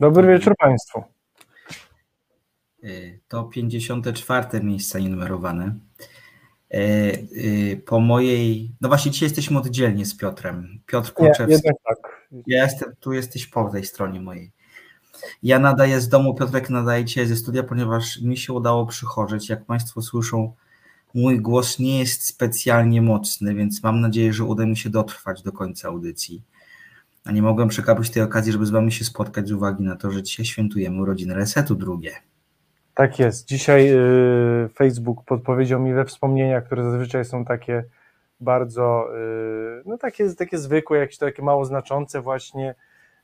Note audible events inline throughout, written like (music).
Dobry wieczór Państwu. Y, to 54 miejsce numerowane. Y, y, po mojej. No właśnie, dzisiaj jesteśmy oddzielnie z Piotrem. Piotr Kurczewski. jednak tak. Ja jestem, tu jesteś po tej stronie mojej. Ja nadaję z domu, Piotrek nadaje dzisiaj ze studia, ponieważ mi się udało przychodzić. Jak Państwo słyszą, mój głos nie jest specjalnie mocny, więc mam nadzieję, że uda mi się dotrwać do końca audycji. A nie mogłem przekapić tej okazji, żeby z Wami się spotkać z uwagi na to, że dzisiaj świętujemy urodziny Resetu drugie. Tak jest. Dzisiaj y, Facebook podpowiedział mi we wspomnieniach, które zazwyczaj są takie bardzo, y, no takie, takie zwykłe, jakieś takie mało znaczące właśnie,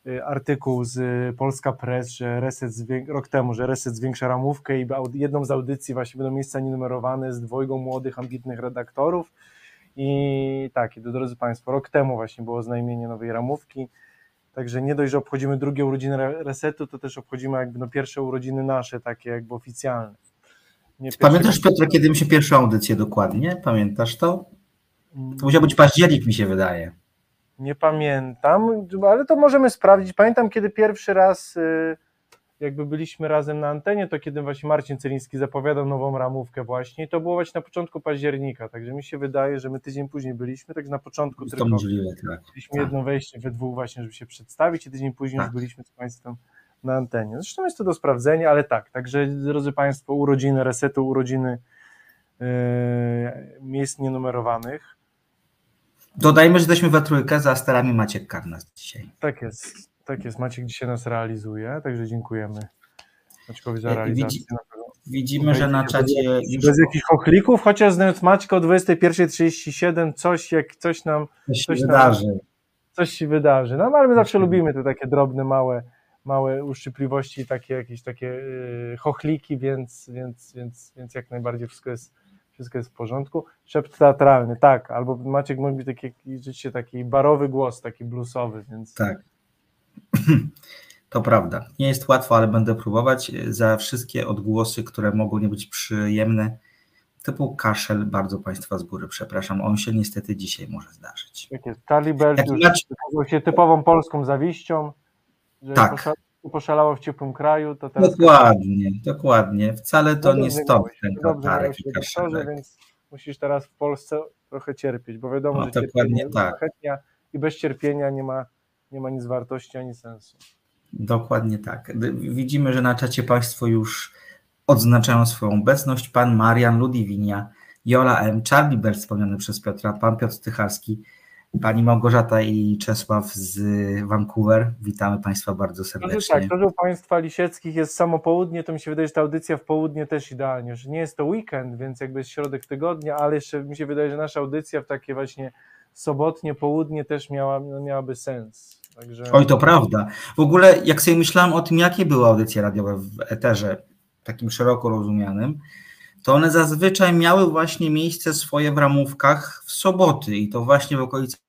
y, artykuł z Polska Press, że Reset rok temu, że Reset zwiększa ramówkę i jedną z audycji właśnie będą miejsca nienumerowane z dwojgą młodych, ambitnych redaktorów i tak, i drodzy Państwo, rok temu właśnie było znajmienie nowej ramówki, Także nie dość, że obchodzimy drugie urodziny resetu, to też obchodzimy jakby no pierwsze urodziny nasze, takie jakby oficjalne. Nie Pamiętasz Piotr, kiedy mi się pierwszą audycję dokładnie? Pamiętasz to? To musiał być październik, mi się wydaje. Nie pamiętam, ale to możemy sprawdzić. Pamiętam, kiedy pierwszy raz y, jakby byliśmy razem na antenie, to kiedy właśnie Marcin Celiński zapowiadał nową ramówkę właśnie, to było właśnie na początku października, także mi się wydaje, że my tydzień później byliśmy, także na początku tylko możliwe, tak. mieliśmy tak. jedno wejście we dwóch właśnie, żeby się przedstawić i tydzień później tak. już byliśmy z Państwem na antenie. Zresztą jest to do sprawdzenia, ale tak, także drodzy Państwo, urodziny resetu, urodziny yy, miejsc nienumerowanych. Dodajmy, że jesteśmy we trójkę, za starami Maciek Karnas dzisiaj. Tak jest. Tak jest, Maciek dzisiaj nas realizuje, także dziękujemy Maćkowi za realizację. Widzi, widzimy, że na czacie... Bez, jakichś ochlików, chociaż znając Maćka o 21.37 coś, jak, coś nam... Coś, coś wydarzy. Nam, coś się wydarzy. No ale my zawsze lubimy te takie drobne, małe, małe uszczypliwości, takie jakieś takie yy, chochliki, więc, więc, więc, więc jak najbardziej wszystko jest, wszystko jest w porządku. Szept teatralny, tak, albo Maciek mówi taki, rzeczywiście taki barowy głos, taki bluesowy, więc... Tak. (clears throat) To prawda. Nie jest łatwo, ale będę próbować. Za wszystkie odgłosy, które mogą nie być przyjemne, typu kaszel, bardzo Państwa z góry przepraszam. On się niestety dzisiaj może zdarzyć. Tak jest. Charlie Bell już się typową polską zawiścią, że tak. poszalało w ciepłym kraju. To teraz dokładnie, dokładnie. Wcale to no nie stąd ten katarek i kaszelek. Więc musisz teraz w Polsce trochę cierpieć, bo wiadomo, no, że dokładnie tak. i bez cierpienia nie ma nie ma nic wartości ani sensu. Dokładnie tak. Widzimy, że na czacie Państwo już odznaczają swoją obecność. Pan Marian Ludiwinia, Jola M., Charlie Bell wspomniany przez Piotra, pan Piotr Tycharski, pani Małgorzata i Czesław z Vancouver. Witamy Państwa bardzo serdecznie. tak, to, że u Państwa Lisieckich jest samo południe, to mi się wydaje, że ta audycja w południe też idealnie, że nie jest to weekend, więc jakby jest środek tygodnia, ale jeszcze mi się wydaje, że nasza audycja w takie właśnie sobotnie południe też miała, miałaby sens. Także... Oj, to prawda. W ogóle, jak sobie myślałem o tym, jakie były audycje radiowe w eterze, takim szeroko rozumianym, to one zazwyczaj miały właśnie miejsce swoje w ramówkach w soboty i to właśnie w okolicach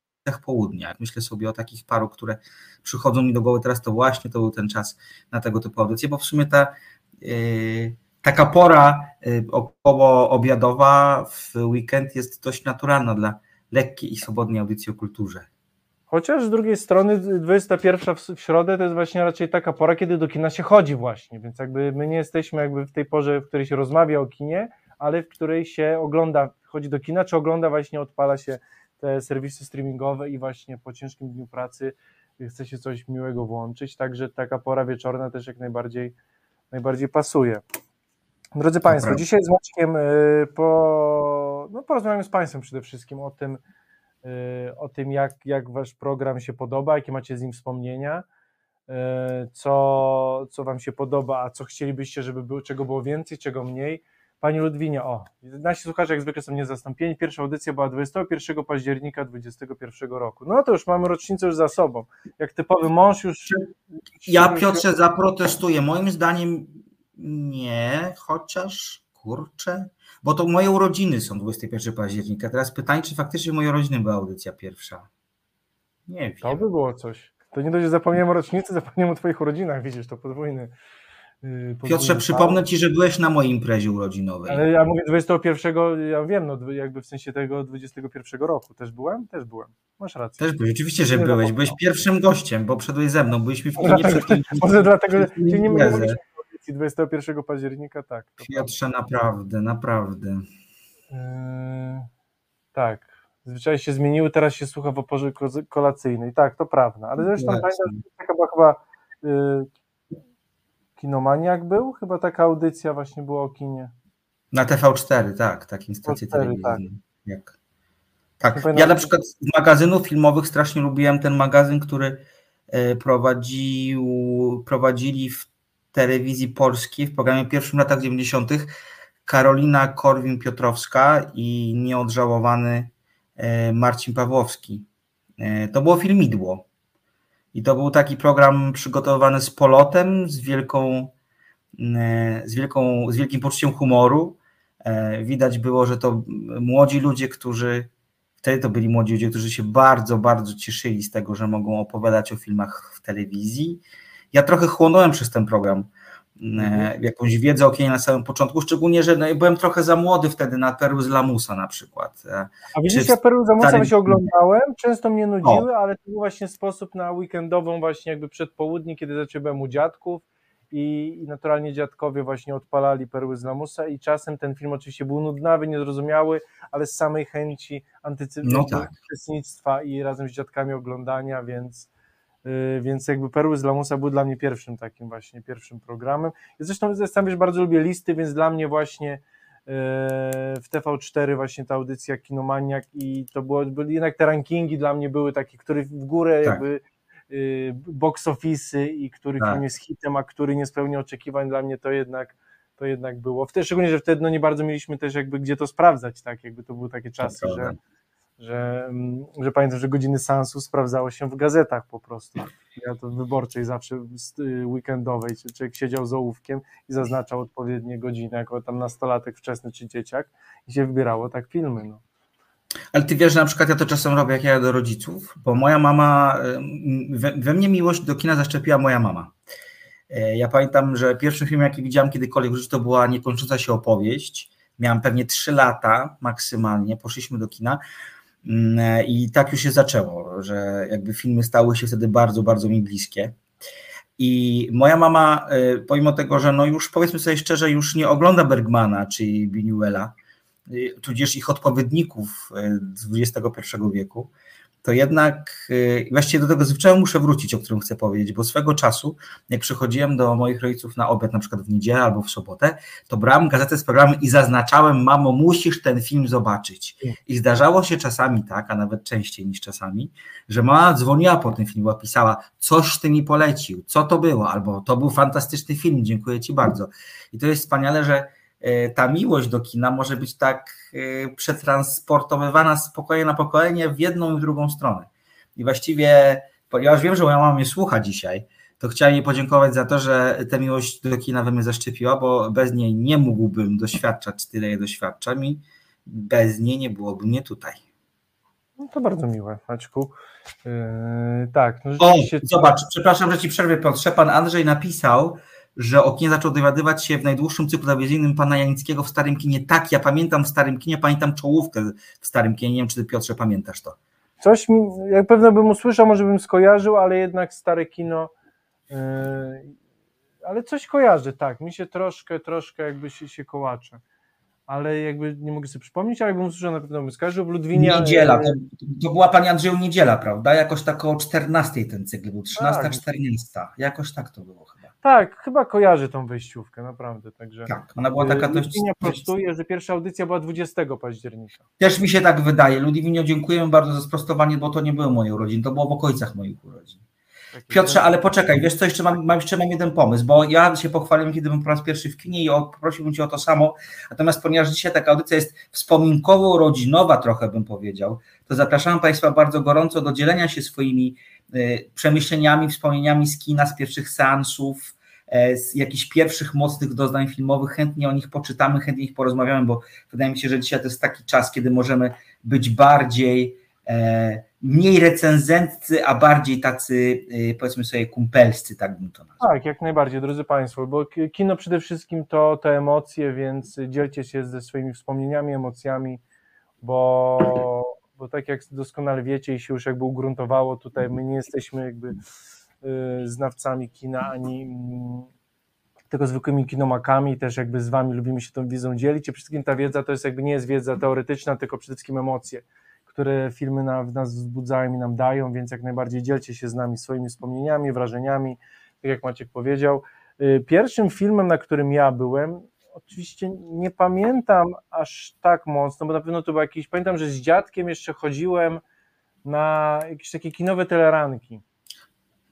południa. Myślę sobie o takich paru, które przychodzą mi do głowy teraz, to właśnie to był ten czas na tego typu audycje, bo w sumie ta yy, taka pora yy, około obiadowa w weekend jest dość naturalna dla lekkiej i swobodnej audycji o kulturze. Chociaż z drugiej strony 21 w środę to jest właśnie raczej taka pora, kiedy do kina się chodzi właśnie, więc jakby my nie jesteśmy jakby w tej porze, w której się rozmawia o kinie, ale w której się ogląda, chodzi do kina, czy ogląda właśnie, odpala się te serwisy streamingowe i właśnie po ciężkim dniu pracy chce się coś miłego włączyć, także taka pora wieczorna też jak najbardziej, najbardziej pasuje. Drodzy Państwo, dzisiaj z Maćkiem y, po, no porozmawiamy z Państwem przede wszystkim o tym, o tym, jak, jak wasz program się podoba, jakie macie z nim wspomnienia, y, co, co wam się podoba, a co chcielibyście, żeby było, czego było więcej, czego mniej. Pani Ludwinia, o, nasi słuchacze jak zwykle są niezastąpieni. Pierwsza audycja była 21 października 2021 roku. No to już mamy rocznicę już za sobą. Jak typowy mąż już... Ja Piotrze zaprotestuję. Moim zdaniem nie, chociaż kurczę, bo to moje urodziny są 21 października. Teraz pytanie, czy faktycznie moje urodziny była audycja pierwsza? Nie wiem. To by było coś. To nie dość, że zapomniałem o rocznicy, zapomniałem o twoich urodzinach, widzisz, to podwójny, Yy, Piotrze, przypomnę Ci, że byłeś na mojej imprezie urodzinowej. Ale ja mówię 21, ja wiem, no jakby w sensie tego 21 roku. Też byłem? Też byłem. Masz rację. Też byłeś, oczywiście, że Nie byłeś. Byłeś pierwszym gościem, bo wszedłeś ze mną. Byliśmy w (laughs) kinie przed. Może dlatego, że nie mówiliśmy o audycji 21 października, tak. Piotrze, naprawdę, naprawdę. Yy, tak. Zwyczaje się zmieniły, teraz się słucha w oporze ko- kolacyjnej. Tak, to prawda. Ale zresztą pamiętam, taka była chyba yy, Kinomaniak był? Chyba taka audycja właśnie była o kinie. Na TV4, tak, takim stacji TV4, telewizyjnej. Jak? Tak. Nie pamiętam- Ja na przykład z magazynów filmowych strasznie lubiłem ten magazyn, który e, prowadził, prowadzili w telewizji polskiej w programie pierwszym latach 90. Karolina Korwin-Piotrowska i nieodżałowany e, Marcin Pawłowski. E, To było filmidło. I to był taki program przygotowany z polotem, z wielką, e, z wielką, z wielkim poczuciem humoru. Widać było, że to młodzi ludzie, którzy wtedy to byli młodzi ludzie, którzy się bardzo, bardzo cieszyli z tego, że mogą opowiadać o filmach w telewizji. Ja trochę chłonąłem przez ten program e, jakąś wiedzę o kinie na samym początku, szczególnie, że no, ja byłem trochę za młody wtedy na Perły z Lamusa na przykład. E, A widzisz, ja Peru za starym- się oglądałem, często mnie nudziły, ale to był właśnie sposób na weekendową właśnie jakby przedpołudnie, kiedy zacząłem u dziadków i, i naturalnie dziadkowie właśnie odpalali Perły z Lamusa i czasem ten film oczywiście był nudnawy, niezrozumiały, ale z samej chęci antycypacji, No tak. uczestnictwa i razem z dziadkami oglądania, więc więc jakby Perły z Lamusa był dla mnie pierwszym takim właśnie pierwszym programem. Ja zresztą sam wiesz, bardzo lubię listy, więc dla mnie właśnie w TV4 właśnie ta audycja Kinomaniak i to było, jednak te rankingi dla mnie były takie, które w górę Tak. jakby y, box office'y i który Tak. film jest hitem, a który nie spełnia oczekiwań, dla mnie to jednak to jednak było. Wtedy, szczególnie, że wtedy no nie bardzo mieliśmy też jakby gdzie to sprawdzać, tak, jakby to były takie czasy, prawda. że, że, że pamiętam, że godziny seansu sprawdzało się w gazetach po prostu. Ja to w wyborczej zawsze y, weekendowej, czy człowiek siedział z ołówkiem i zaznaczał odpowiednie godziny, jako tam nastolatek wczesny czy dzieciak i się wybierało tak filmy. No. Ale ty wiesz, że na przykład ja to czasem robię, jak ja do rodziców, bo moja mama, em, we, we mnie miłość do kina zaszczepiła moja mama. E, Ja pamiętam, że pierwszym filmem, jaki widziałam kiedykolwiek w życiu, to była niekończąca się opowieść. Miałam pewnie 3 lata maksymalnie, poszliśmy do kina i tak już się zaczęło, że jakby filmy stały się wtedy bardzo, bardzo mi bliskie. I moja mama, e, pomimo tego, że no już powiedzmy sobie szczerze, już nie ogląda Bergmana czy Binuela, y, tudzież ich odpowiedników y, XXI wieku, to jednak y, właściwie do tego zwyczaju muszę wrócić, o którym chcę powiedzieć, bo swego czasu, jak przychodziłem do moich rodziców na obiad, na przykład w niedzielę albo w sobotę, to brałem gazetę z programem i zaznaczałem, mamo, musisz ten film zobaczyć. I zdarzało się czasami tak, a nawet częściej niż czasami, że mama dzwoniła po tym filmie, pisała, coś ty mi polecił, co to było, albo to był fantastyczny film, dziękuję ci bardzo. I to jest wspaniale, że ta miłość do kina może być tak e, przetransportowywana z pokolenia na pokolenie w jedną i w drugą stronę. I właściwie, ponieważ wiem, że moja mama mnie słucha dzisiaj, to chciałem jej podziękować za to, że tę miłość do kina we mnie zaszczepiła, bo bez niej nie mógłbym doświadczać tyle, ile doświadczam i bez niej nie byłoby mnie tutaj. No to bardzo miłe, Maćku. Yy, tak, no O, zobacz, przepraszam, że ci przerwę, Piotrze. Pan Andrzej napisał, że o kinie zaczął dowiadywać się w najdłuższym cyklu telewizyjnym pana Janickiego w Starym Kinie. Tak, ja pamiętam w Starym Kinie, pamiętam czołówkę w Starym Kinie. Nie wiem, czy ty, Piotrze, pamiętasz to. Coś mi, jak pewno bym usłyszał, może bym skojarzył, ale jednak stare kino. Yy, ale coś kojarzy, tak. Mi się troszkę, troszkę jakby się, się kołacze. Ale jakby nie mogę sobie przypomnieć, ale jakbym usłyszał, na pewno bym skojarzył. W Ludwinia. Niedziela, to, to była pani Andrzeju niedziela, prawda? Jakoś tak o 14 ten cykl był, 13, Tak. 14. Jakoś tak to było chyba. Tak, chyba kojarzy tą wejściówkę, naprawdę. Także. Tak, ona była taka Yy, dość... Ludwinia dość prostuje, że pierwsza audycja była 20 października. Też mi się tak wydaje. Ludwinio, dziękujemy bardzo za sprostowanie, bo to nie były moje urodziny, to było w okolicach moich urodzin. Piotrze, ale poczekaj, wiesz co, jeszcze mam, mam, jeszcze mam jeden pomysł, bo ja się pochwaliłem, kiedy byłem po raz pierwszy w kinie i o, poprosiłbym Cię o to samo, natomiast ponieważ dzisiaj taka audycja jest wspominkowo-rodzinowa trochę bym powiedział, to zapraszam Państwa bardzo gorąco do dzielenia się swoimi y, przemyśleniami, wspomnieniami z kina, z pierwszych seansów, e, z jakichś pierwszych mocnych doznań filmowych, chętnie o nich poczytamy, chętnie o nich porozmawiamy, bo wydaje mi się, że dzisiaj to jest taki czas, kiedy możemy być bardziej e, mniej recenzentcy, a bardziej tacy, y, powiedzmy sobie, kumpelscy, tak bym to nazwał. Tak, jak najbardziej, drodzy Państwo, bo kino przede wszystkim to te emocje, więc dzielcie się ze swoimi wspomnieniami, emocjami, bo, bo tak jak doskonale wiecie i się już jakby ugruntowało tutaj, my nie jesteśmy jakby y, znawcami kina, ani mm, tylko zwykłymi kinomakami, też jakby z Wami lubimy się tą wiedzą dzielić. Przede wszystkim ta wiedza to jest jakby nie jest wiedza teoretyczna, tylko przede wszystkim emocje które filmy na, w nas wzbudzają i nam dają, więc jak najbardziej dzielcie się z nami swoimi wspomnieniami, wrażeniami, tak jak Maciek powiedział. Y, pierwszym filmem, na którym ja byłem, oczywiście nie pamiętam aż tak mocno, bo na pewno to był jakiś, pamiętam, że z dziadkiem jeszcze chodziłem na jakieś takie kinowe teleranki.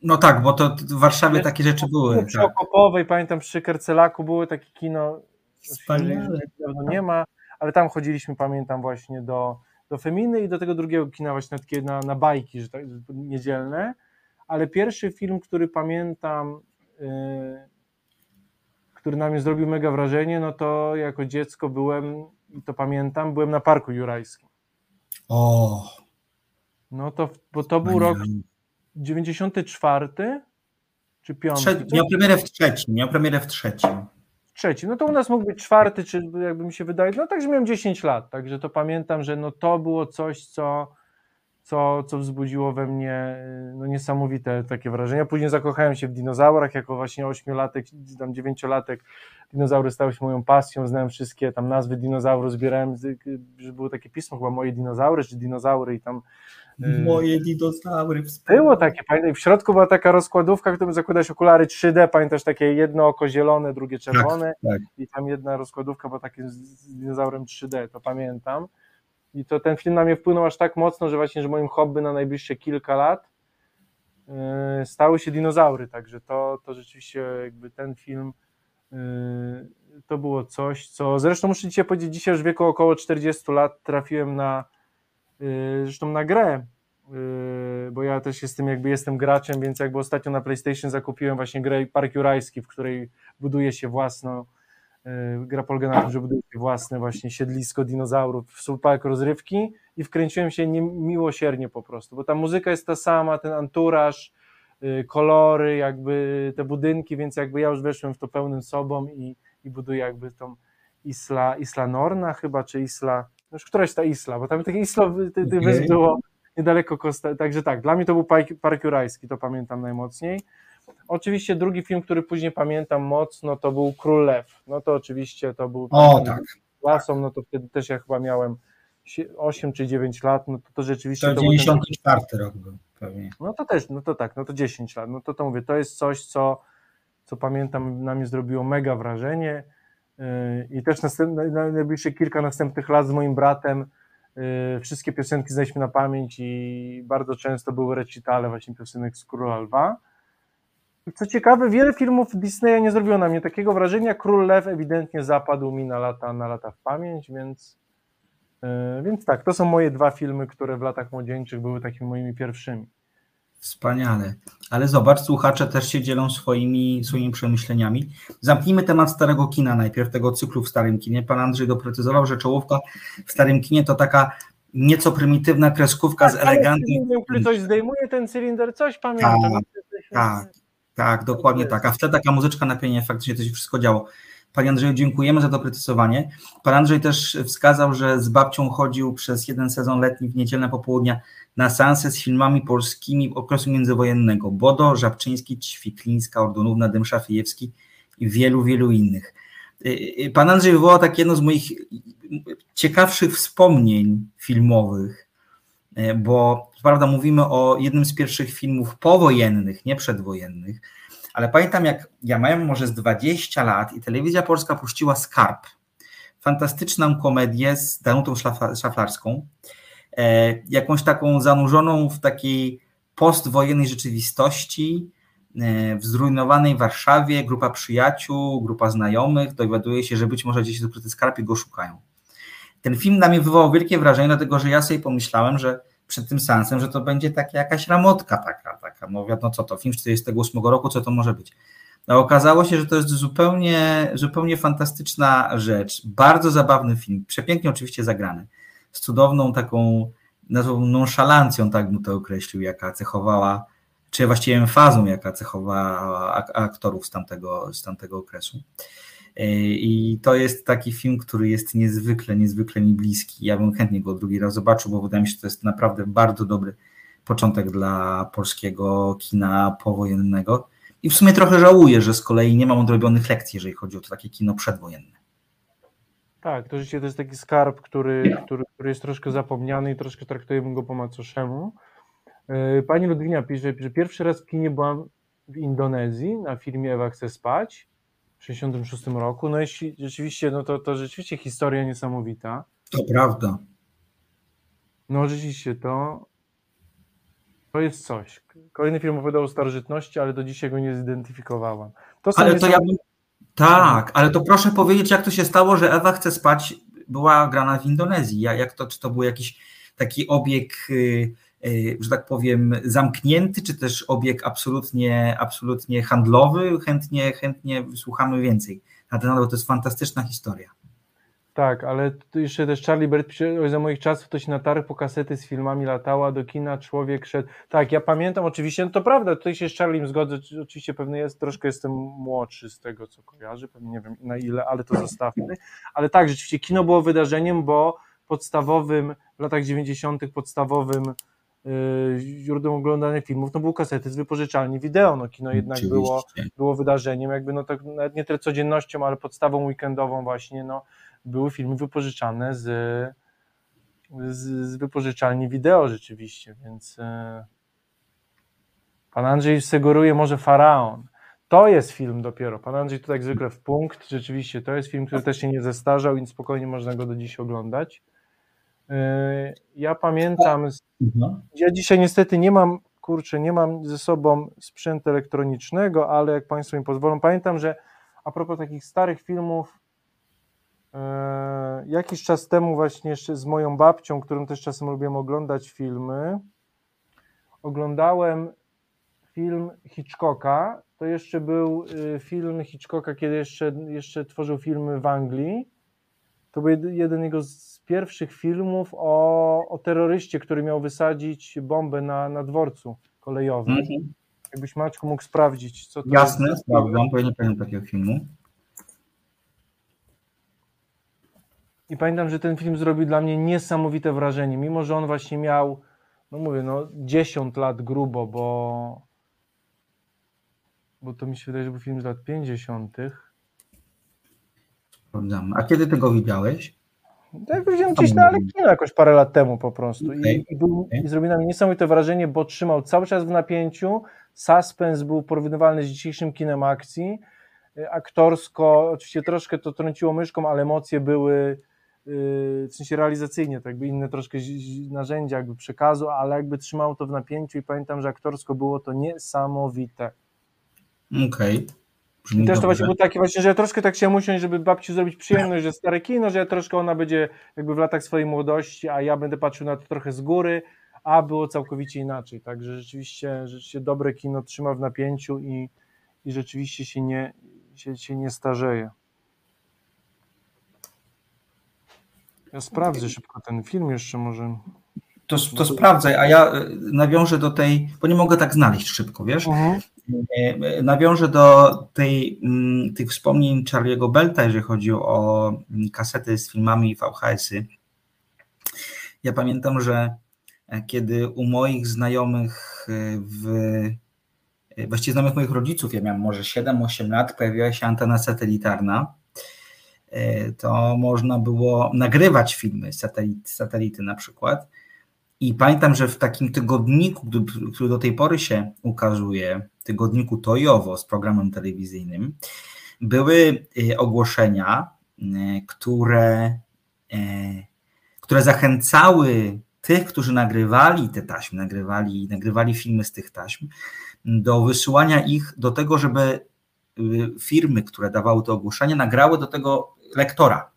No tak, bo to w Warszawie takie rzeczy były. Przy tak. Okopowej, pamiętam przy Kercelaku było takie kino, Wspaniale. nie ma, ale tam chodziliśmy, pamiętam właśnie do, do Feminy i do tego drugiego kina właśnie takie na, na bajki, że tak, niedzielne, ale pierwszy film, który pamiętam, yy, który na mnie zrobił mega wrażenie, no to jako dziecko byłem, i to pamiętam, byłem na Parku Jurajskim. O. No to, bo to był rok 94 czy 5? Trze- miał premierę w trzecim, miał premierę w trzecim trzeci. No to u nas mógł być czwarty, czy jakby mi się wydaje, no także miałem 10 lat, także to pamiętam, że no to było coś, co, co, co wzbudziło we mnie no niesamowite takie wrażenia. Później zakochałem się w dinozaurach, jako właśnie ośmiolatek, tam dziewięciolatek dinozaury stały się moją pasją, znałem wszystkie tam nazwy dinozaurów, zbierałem, że było takie pismo chyba moje dinozaury, czy dinozaury i tam Y, Moje dinozaury. Było takie, pamiętaj, w środku była taka rozkładówka, którą zakładać okulary 3D, pamiętasz, takie jedno oko zielone, drugie czerwone tak, tak. i tam jedna rozkładówka była takim z dinozaurem 3D, to pamiętam. I to ten film na mnie wpłynął aż tak mocno, że właśnie, że moim hobby na najbliższe kilka lat yy, stały się dinozaury, także to, to rzeczywiście jakby ten film yy, to było coś, co zresztą muszę Ci powiedzieć, dzisiaj już w wieku około 40 lat trafiłem na Y, zresztą na grę, bo ja też jestem jakby jestem graczem, więc jakby ostatnio na PlayStation zakupiłem właśnie grę Park Jurajski, w której buduje się własną gra polega na tym, że buduje się własne właśnie siedlisko dinozaurów w park rozrywki i wkręciłem się miłosiernie po prostu, bo ta muzyka jest ta sama, ten anturaż, kolory, jakby te budynki, więc jakby ja już weszłem w to pełnym sobą i, i buduję jakby tą Isla, Isla Norna chyba, czy Isla już któraś ta Isla, bo tam tych Isla, tych okay. wysp było niedaleko Costa, także tak, dla mnie to był Park Jurajski, to pamiętam najmocniej. Oczywiście drugi film, który później pamiętam mocno, to był Król Lew, no to oczywiście to był o, tak. klasą, no to wtedy też ja chyba miałem 8 czy 9 lat, no to, to rzeczywiście... To, to 94 ten... rok był pewnie. No to też, no to tak, no to 10 lat, no to to mówię, to jest coś, co, co pamiętam, na mnie zrobiło mega wrażenie, i też następne, najbliższe kilka następnych lat z moim bratem y, wszystkie piosenki znaliśmy na pamięć i bardzo często były recitale właśnie piosenek z Króla Lwa. Co ciekawe, wiele filmów Disneya nie zrobiło na mnie takiego wrażenia. Król Lew ewidentnie zapadł mi na lata, na lata w pamięć, więc, y, więc tak, to są moje dwa filmy, które w latach młodzieńczych były takimi moimi pierwszymi. Wspaniale. Ale zobacz, słuchacze też się dzielą swoimi, swoimi przemyśleniami. Zamknijmy temat starego kina najpierw, tego cyklu w starym kinie. Pan Andrzej doprecyzował, że czołówka w starym kinie to taka nieco prymitywna kreskówka tak, z elegantnym... Ktoś zdejmuje ten cylinder, coś pamiętam. Tak, tak, tak, dokładnie tak. A wtedy taka muzyczka na pienie, faktycznie to się wszystko działo. Panie Andrzeju, dziękujemy za doprecyzowanie. Pan Andrzej też wskazał, że z babcią chodził przez jeden sezon letni w niedzielne popołudnia na seanse z filmami polskimi okresu międzywojennego. Bodo, Żabczyński, Ćwiklińska, Ordonówna, Dymszafijewski i wielu, wielu innych. Y, y, pan Andrzej wywołał takie jedno z moich ciekawszych wspomnień filmowych, y, bo prawda mówimy o jednym z pierwszych filmów powojennych, nie przedwojennych, ale pamiętam jak ja miałem może z 20 lat i telewizja polska puściła Skarb, fantastyczną komedię z Danutą Szaflarską, E, jakąś taką zanurzoną w takiej postwojennej rzeczywistości, e, w zrujnowanej Warszawie, grupa przyjaciół, grupa znajomych dowiaduje się, że być może gdzieś jest ukryty skarb i go szukają. Ten film na mnie wywołał wielkie wrażenie, dlatego że ja sobie pomyślałem, że przed tym sensem, że to będzie taka jakaś ramotka taka, taka no wiadomo co to, film 48 roku, co to może być. No, okazało się, że to jest zupełnie, zupełnie fantastyczna rzecz, bardzo zabawny film, przepięknie oczywiście zagrany z cudowną taką nazwą nonszalancją, tak bym to określił, jaka cechowała, czy właściwie emfazą, jaka cechowała aktorów z tamtego, z tamtego okresu. I to jest taki film, który jest niezwykle, niezwykle mi bliski. Ja bym chętnie go drugi raz zobaczył, bo wydaje mi się, że to jest naprawdę bardzo dobry początek dla polskiego kina powojennego. I w sumie trochę żałuję, że z kolei nie mam odrobionych lekcji, jeżeli chodzi o to takie kino przedwojenne. Tak, to rzeczywiście to jest taki skarb, który, który, który jest troszkę zapomniany i troszkę traktujemy go po macoszemu. E, pani Ludwina pisze, że pierwszy raz w kinie byłam w Indonezji na filmie Ewa chce spać 66 roku. No jeśli rzeczywiście, no to, to rzeczywiście historia niesamowita. To prawda. No rzeczywiście, to, to jest coś. Kolejny film opowiadał o starożytności, ale do dzisiaj go nie zidentyfikowałam. To ale to ja bym... Tak, ale to proszę powiedzieć, jak to się stało, że Ewa chce spać była grana w Indonezji. Jak to, czy to był jakiś taki obieg, y, że tak powiem, zamknięty, czy też obieg absolutnie, absolutnie handlowy? Chętnie, chętnie słuchamy więcej na ten temat, to jest fantastyczna historia. Tak, ale jeszcze też Charlie Bird pisze, za moich czasów to się na targ po kasety z filmami latała, do kina człowiek szedł. Tak, ja pamiętam oczywiście, no to prawda, tutaj się z Charliem zgodzę, oczywiście pewnie jest, troszkę jestem młodszy z tego, co kojarzy, pewnie nie wiem na ile, ale to zostawmy. Ale tak, rzeczywiście kino było wydarzeniem, bo podstawowym, w latach 90. podstawowym źródłem oglądanych filmów, no były kasety z wypożyczalni wideo, no kino jednak było, było wydarzeniem, jakby no tak nawet nie tyle codziennością, ale podstawą weekendową właśnie, no były filmy wypożyczane z, z, z wypożyczalni wideo rzeczywiście, więc e, pan Andrzej sugeruje może Faraon. To jest film dopiero. Pan Andrzej tu tak zwykle w punkt. Rzeczywiście to jest film, który też się nie zestarzał i spokojnie można go do dziś oglądać. E, ja pamiętam, mhm. ja dzisiaj niestety nie mam, kurczę, nie mam ze sobą sprzętu elektronicznego, ale jak Państwo mi pozwolą, pamiętam, że a propos takich starych filmów, E, jakiś czas temu właśnie jeszcze z moją babcią, którą też czasem lubiłem oglądać filmy, oglądałem film Hitchcocka. To jeszcze był y, film Hitchcocka, kiedy jeszcze, jeszcze tworzył filmy w Anglii. To był jeden jego z pierwszych filmów o, o terroryście, który miał wysadzić bombę na, na dworcu kolejowym. Mm -hmm. Jakbyś Maćku mógł sprawdzić, co to Jasne, jest. sprawdzam, bo ja nie pamiętam takiego filmu. I pamiętam, że ten film zrobił dla mnie niesamowite wrażenie, mimo że on właśnie miał, no mówię, no 10 lat grubo, bo, bo to mi się wydaje, że był film z lat 50. A kiedy ty go widziałeś? Tak, widziałem gdzieś na Alekino jakoś parę lat temu po prostu. Okay. I, i, był, okay. I zrobił na mnie niesamowite wrażenie, bo trzymał cały czas w napięciu. Suspens był porównywalny z dzisiejszym kinem akcji. Aktorsko, oczywiście troszkę to trąciło myszką, ale emocje były w sensie realizacyjnie, to jakby inne troszkę narzędzia jakby przekazu, ale jakby trzymało to w napięciu i pamiętam, że aktorsko było to niesamowite. Okej. Okay. I też to właśnie było takie właśnie, że ja troszkę tak się usiąść, żeby babci zrobić przyjemność, że stare kino, że ja troszkę ona będzie jakby w latach swojej młodości, a ja będę patrzył na to trochę z góry, a było całkowicie inaczej. Także rzeczywiście, rzeczywiście dobre kino trzyma w napięciu i, i rzeczywiście się nie, się, się nie starzeje. Ja sprawdzę szybko ten film jeszcze może. To, to sprawdzaj, a ja e, nawiążę do tej, bo nie mogę tak znaleźć szybko, wiesz? Uh-huh. Nawiążę do tej, mm, tych wspomnień Charlie'ego Belta, jeżeli chodzi o mm, kasety z filmami i VHS-y. Ja pamiętam, że e, kiedy u moich znajomych w właściwie znajomych moich rodziców, ja miałem może 7-8 lat, pojawiła się antena satelitarna E, to można było nagrywać filmy satelity na przykład. I pamiętam, że w takim tygodniku, który do tej pory się ukazuje, tygodniku Tojowo z programem telewizyjnym, były e, ogłoszenia, e, które, które zachęcały tych, którzy nagrywali te taśmy, nagrywali, nagrywali filmy z tych taśm, do wysyłania ich do tego, żeby firmy, które dawały te ogłoszenia, nagrały do tego lektora.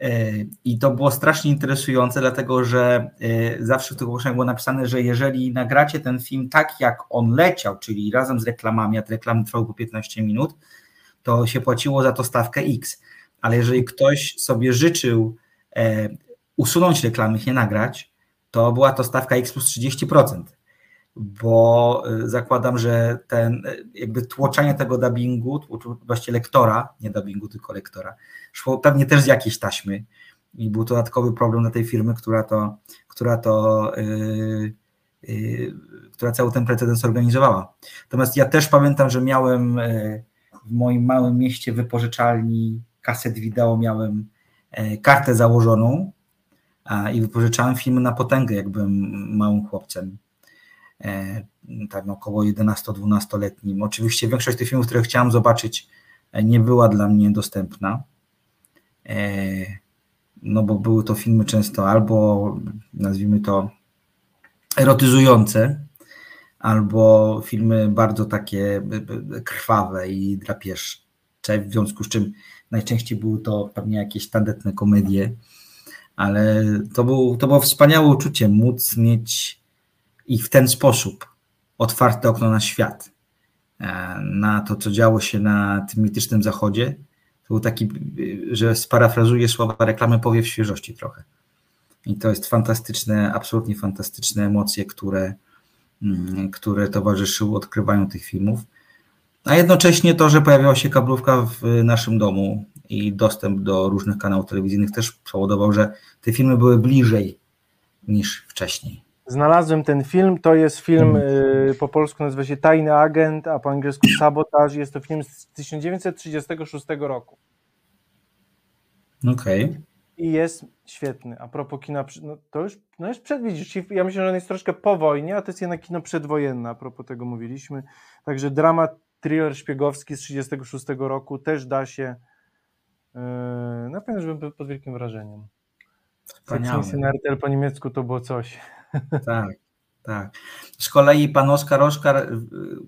E, I to było strasznie interesujące, dlatego że e, zawsze w tych ogłoszeniach było napisane, że jeżeli nagracie ten film tak, jak on leciał, czyli razem z reklamami, a te reklamy trwały po 15 minut, to się płaciło za to stawkę X. Ale jeżeli ktoś sobie życzył e, usunąć reklamy, ich nie nagrać, to była to stawka X plus 30%, bo y, zakładam, że ten jakby tłoczenie tego dubbingu, właściwie lektora, nie dubbingu, tylko lektora, szło pewnie też z jakiejś taśmy i był to dodatkowy problem dla tej firmy, która to, która to yy, yy, która cały ten precedens organizowała. Natomiast ja też pamiętam, że miałem yy, w moim małym mieście wypożyczalni kaset wideo, miałem yy, kartę założoną i wypożyczałem filmy na potęgę, jak byłem małym chłopcem. Tak około 11-12-letnim. Oczywiście większość tych filmów, które chciałem zobaczyć, nie była dla mnie dostępna no bo były to filmy często albo nazwijmy to erotyzujące, albo filmy bardzo takie krwawe i drapieżcze, w związku z czym najczęściej były to pewnie jakieś tandetne komedie, ale to, był, to było wspaniałe uczucie móc mieć i w ten sposób otwarte okno na świat, e, na to, co działo się na tym mitycznym zachodzie, to był taki, że sparafrazuję słowa reklamy, powiew świeżości trochę. I to jest fantastyczne, absolutnie fantastyczne emocje, które, mm, które towarzyszyły odkrywaniu tych filmów. A jednocześnie to, że pojawiła się kablówka w naszym domu i dostęp do różnych kanałów telewizyjnych też powodował, że te filmy były bliżej niż wcześniej. Znalazłem ten film, to jest film y, po polsku nazywa się Tajny Agent, a po angielsku (clears throat) Sabotaż. Jest to film z 1936 roku. Okej. Okay. I jest świetny. A propos kina, no to już, no już przed, widzisz, ja myślę, że on jest troszkę po wojnie, a to jest jednak kino przedwojenne, a propos tego mówiliśmy. Także dramat, thriller szpiegowski z 1936 roku też da się, yy, na pewno, że byłem pod wielkim wrażeniem. Wspaniałe. na RTL po niemiecku to było coś. Tak, tak. Z kolei pan Oskar Oskar, y,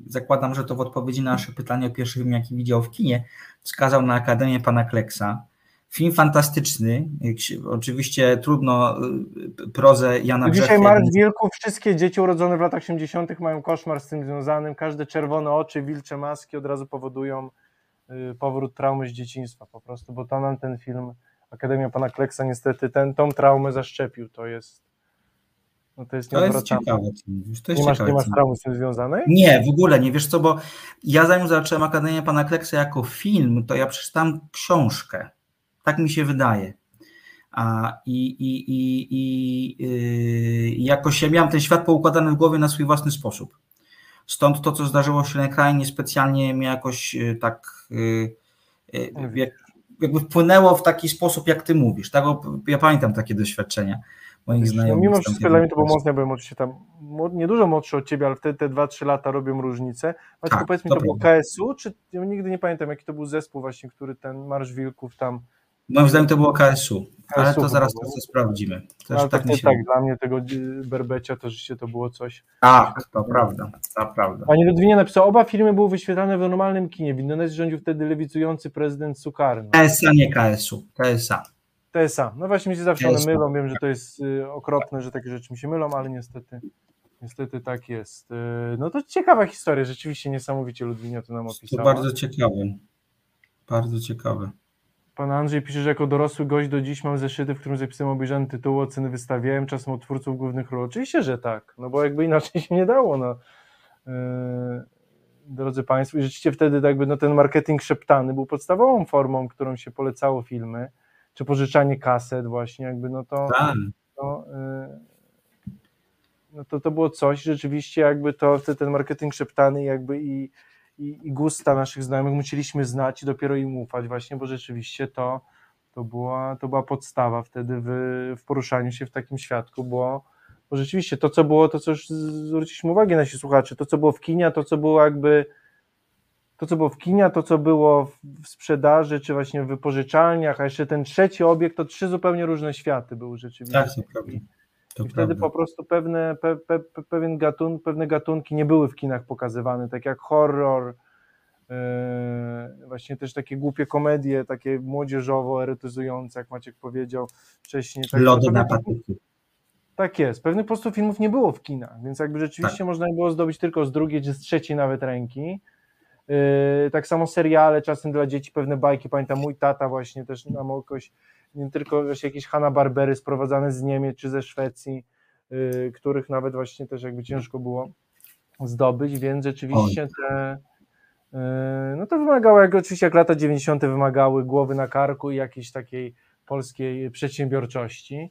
zakładam, że to w odpowiedzi na nasze pytanie o pierwszy film, jaki widział w kinie, wskazał na Akademię pana Kleksa. Film fantastyczny, oczywiście trudno y, prozę Jana Dzisiaj Mark Wilków, wszystkie dzieci urodzone w latach 80. mają koszmar z tym związanym, każde czerwone oczy, wilcze maski od razu powodują y, powrót traumy z dzieciństwa po prostu, bo to nam ten film Akademia Pana Kleksa niestety ten, tą traumę zaszczepił, to jest no to jest, to jest ciekawe. To jest nie, masz, ciekawe, nie masz traumy z tym związanej? Nie, w ogóle nie. Wiesz co, bo ja zanim zacząłem Akademię Pana Kleksa jako film, to ja przeczytałem książkę. Tak mi się wydaje. A, i, i, i, i yy, jakoś ja miałem ten świat poukładany w głowie na swój własny sposób. Stąd to, co zdarzyło się na ekranie, niespecjalnie mnie jakoś yy, tak yy, yy, jakby wpłynęło w taki sposób, jak ty mówisz. Tak? Ja pamiętam takie doświadczenia moich no, znajomych. No, mimo wszystko dla mnie to było mocne, byłem oczywiście tam niedużo młodszy od ciebie, ale wtedy te 2-3 lata robią różnicę. Maćku, tak, powiedz mi, to, to było KSU, czy ja nigdy nie pamiętam, jaki to był zespół właśnie, który ten Marsz Wilków tam... Moim zdaniem to było KSU, ale KSU to zaraz to, to sprawdzimy. Też ale tak, tak, tak, dla mnie tego Berbecia to rzeczywiście to było coś... Tak, to prawda, to prawda. Pani Ludwinie napisał, oba filmy były wyświetlane w normalnym kinie. W Indonezji rządził wtedy lewicujący prezydent Sukarno. KSA, nie KSU, KSA. TSA. No właśnie mi się zawsze one mylą, wiem, że to jest y, okropne, że takie rzeczy mi się mylą, ale niestety, niestety tak jest. Y, no to ciekawa historia, rzeczywiście niesamowicie Ludwinia to nam opisała. To bardzo ciekawe, bardzo ciekawe. Pan Andrzej pisze, że jako dorosły gość do dziś mam zeszyty, w którym zapisałem obejrzany tytuł, oceny wystawiałem, czasem od twórców głównych ról. Oczywiście, że tak, no bo jakby inaczej się nie dało, no. Yy, drodzy Państwo, i rzeczywiście wtedy jakby no, ten marketing szeptany był podstawową formą, którą się polecało filmy, czy pożyczanie kaset właśnie, jakby no to, tak. to, y, no to, to było coś, rzeczywiście jakby to ten marketing szeptany jakby i, i, i gusta naszych znajomych musieliśmy znać i dopiero im ufać właśnie, bo rzeczywiście to, to, była, to była podstawa wtedy w, w poruszaniu się w takim świadku, bo, bo rzeczywiście to, co było, to co już zwróciliśmy uwagę nasi słuchacze, to, co było w kinie, to, co było jakby to, co było w kinie, to, co było w sprzedaży, czy właśnie w wypożyczalniach, a jeszcze ten trzeci obiekt, to trzy zupełnie różne światy były rzeczywiście. Tak, to prawda. To I wtedy po prostu pewne, pe, pe, pewien gatun, pewne gatunki nie były w kinach pokazywane, tak jak horror, yy, właśnie też takie głupie komedie, takie młodzieżowo erotyzujące, jak Maciek powiedział wcześniej. Tak, Lody na patyku. Tak jest. Pewnych po prostu filmów nie było w kinach, więc jakby rzeczywiście tak. można było zdobyć tylko z drugiej czy z trzeciej nawet ręki. Yy, tak samo seriale, czasem dla dzieci pewne bajki. Pamiętam, mój tata właśnie też nam jakoś, nie tylko jakieś Hanna Barbery sprowadzane z Niemiec czy ze Szwecji, y, których nawet właśnie też jakby ciężko było zdobyć, więc rzeczywiście te y, no to wymagało, jak oczywiście jak lata 90. wymagały głowy na karku i jakiejś takiej polskiej przedsiębiorczości.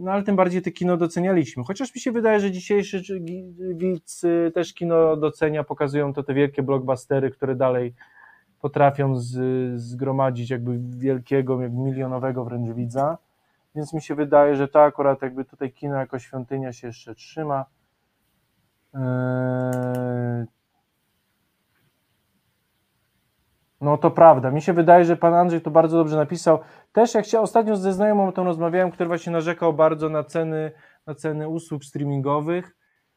No ale tym bardziej te kino docenialiśmy. Chociaż mi się wydaje, że dzisiejszy widz też kino docenia, pokazują to te wielkie blockbustery, które dalej potrafią z, zgromadzić jakby wielkiego, jakby milionowego wręcz widza. Więc mi się wydaje, że to akurat jakby tutaj kino jako świątynia się jeszcze trzyma. Eee... No to prawda. Mi się wydaje, że pan Andrzej to bardzo dobrze napisał. Też jak się ostatnio ze znajomą o tym rozmawiałem, który właśnie narzekał bardzo na ceny, na ceny usług streamingowych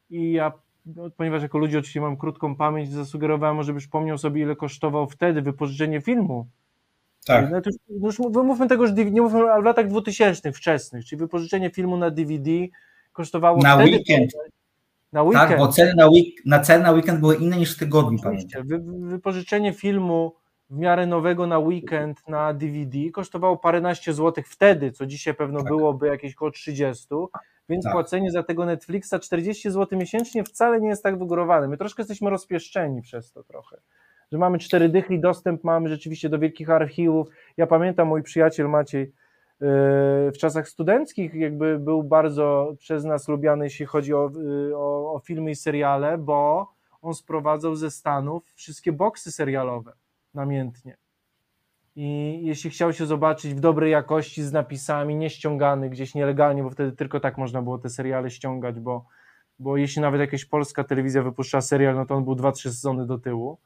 i ja no, ponieważ jako ludzie oczywiście mam krótką pamięć, zasugerowałem, żeby przypomniał sobie, ile kosztował wtedy wypożyczenie filmu. Tak. No, już, no już wymówmy tego, że nie mówmy, ale w latach 2000 wczesnych, czyli wypożyczenie filmu na DVD kosztowało na wtedy, weekend. Na weekend. Tak, bo ceny na, week, na ceny na weekend były inne niż w tygodniu, pamiętam. Wy, wypożyczenie filmu w miarę nowego na weekend na DVD kosztowało paręnaście złotych wtedy, co dzisiaj pewno tak. byłoby jakieś około 30, więc tak. płacenie za tego Netflixa 40 zł miesięcznie wcale nie jest tak wygórowane. My troszkę jesteśmy rozpieszczeni przez to trochę. Że mamy cztery dychy i dostęp mamy rzeczywiście do wielkich archiwów. Ja pamiętam, mój przyjaciel Maciej yy, w czasach studenckich jakby był bardzo przez nas lubiany, jeśli chodzi o, yy, o, o filmy i seriale, bo on sprowadzał ze Stanów wszystkie boksy serialowe namiętnie. I jeśli chciał się zobaczyć w dobrej jakości z napisami, nie ściągany gdzieś nielegalnie, bo wtedy tylko tak można było te seriale ściągać, bo, bo jeśli nawet jakaś polska telewizja wypuszcza serial, no to on był 2-3 sezony do tyłu.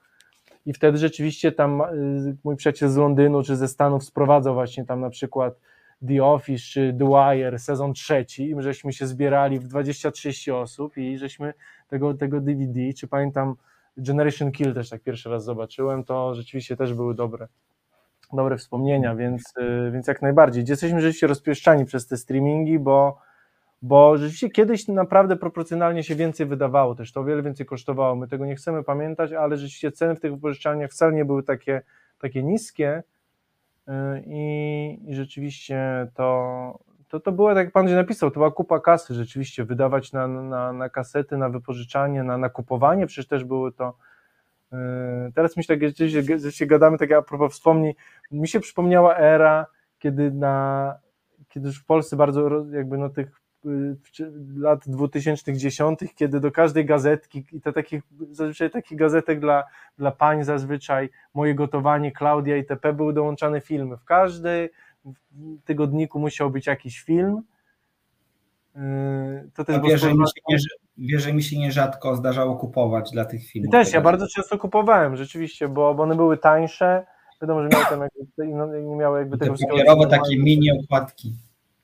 I wtedy rzeczywiście tam y, mój przyjaciel z Londynu czy ze Stanów sprowadzał właśnie tam na przykład The Office czy The Wire sezon trzeci i żeśmy się zbierali w 20-30 osób i żeśmy tego, tego DVD, czy pamiętam Generation Kill też tak pierwszy raz zobaczyłem, to rzeczywiście też były dobre dobre wspomnienia, więc, y, więc jak najbardziej. Jesteśmy rzeczywiście rozpieszczani przez te streamingi, bo, bo rzeczywiście kiedyś naprawdę proporcjonalnie się więcej wydawało, też to o wiele więcej kosztowało. My tego nie chcemy pamiętać, ale rzeczywiście ceny w tych wypożyczalniach wcale nie były takie, takie niskie y, i, i rzeczywiście to, to, to było, tak jak pan napisał, to była kupa kasy rzeczywiście, wydawać na, na, na kasety, na wypożyczanie, na, na kupowanie, przecież też były to Yy, teraz myślę, że się gadamy, tak a propos wspomnień, mi się przypomniała era, kiedy na, kiedy już w Polsce bardzo jakby no tych yy, lat 2010, kiedy do każdej gazetki i to takich, zazwyczaj takich gazetek dla, dla pań zazwyczaj, moje gotowanie, Klaudia itp. były dołączane filmy. W każdej tygodniku musiał być jakiś film. Yy, to też wierzę, mi się nie, wierzę mi się nierzadko zdarzało kupować dla tych filmów. I też, ja bardzo często kupowałem, rzeczywiście, bo, bo one były tańsze, wiadomo, że miały tam jakby, nie miały jakby tego wszystkiego. takie mini okładki.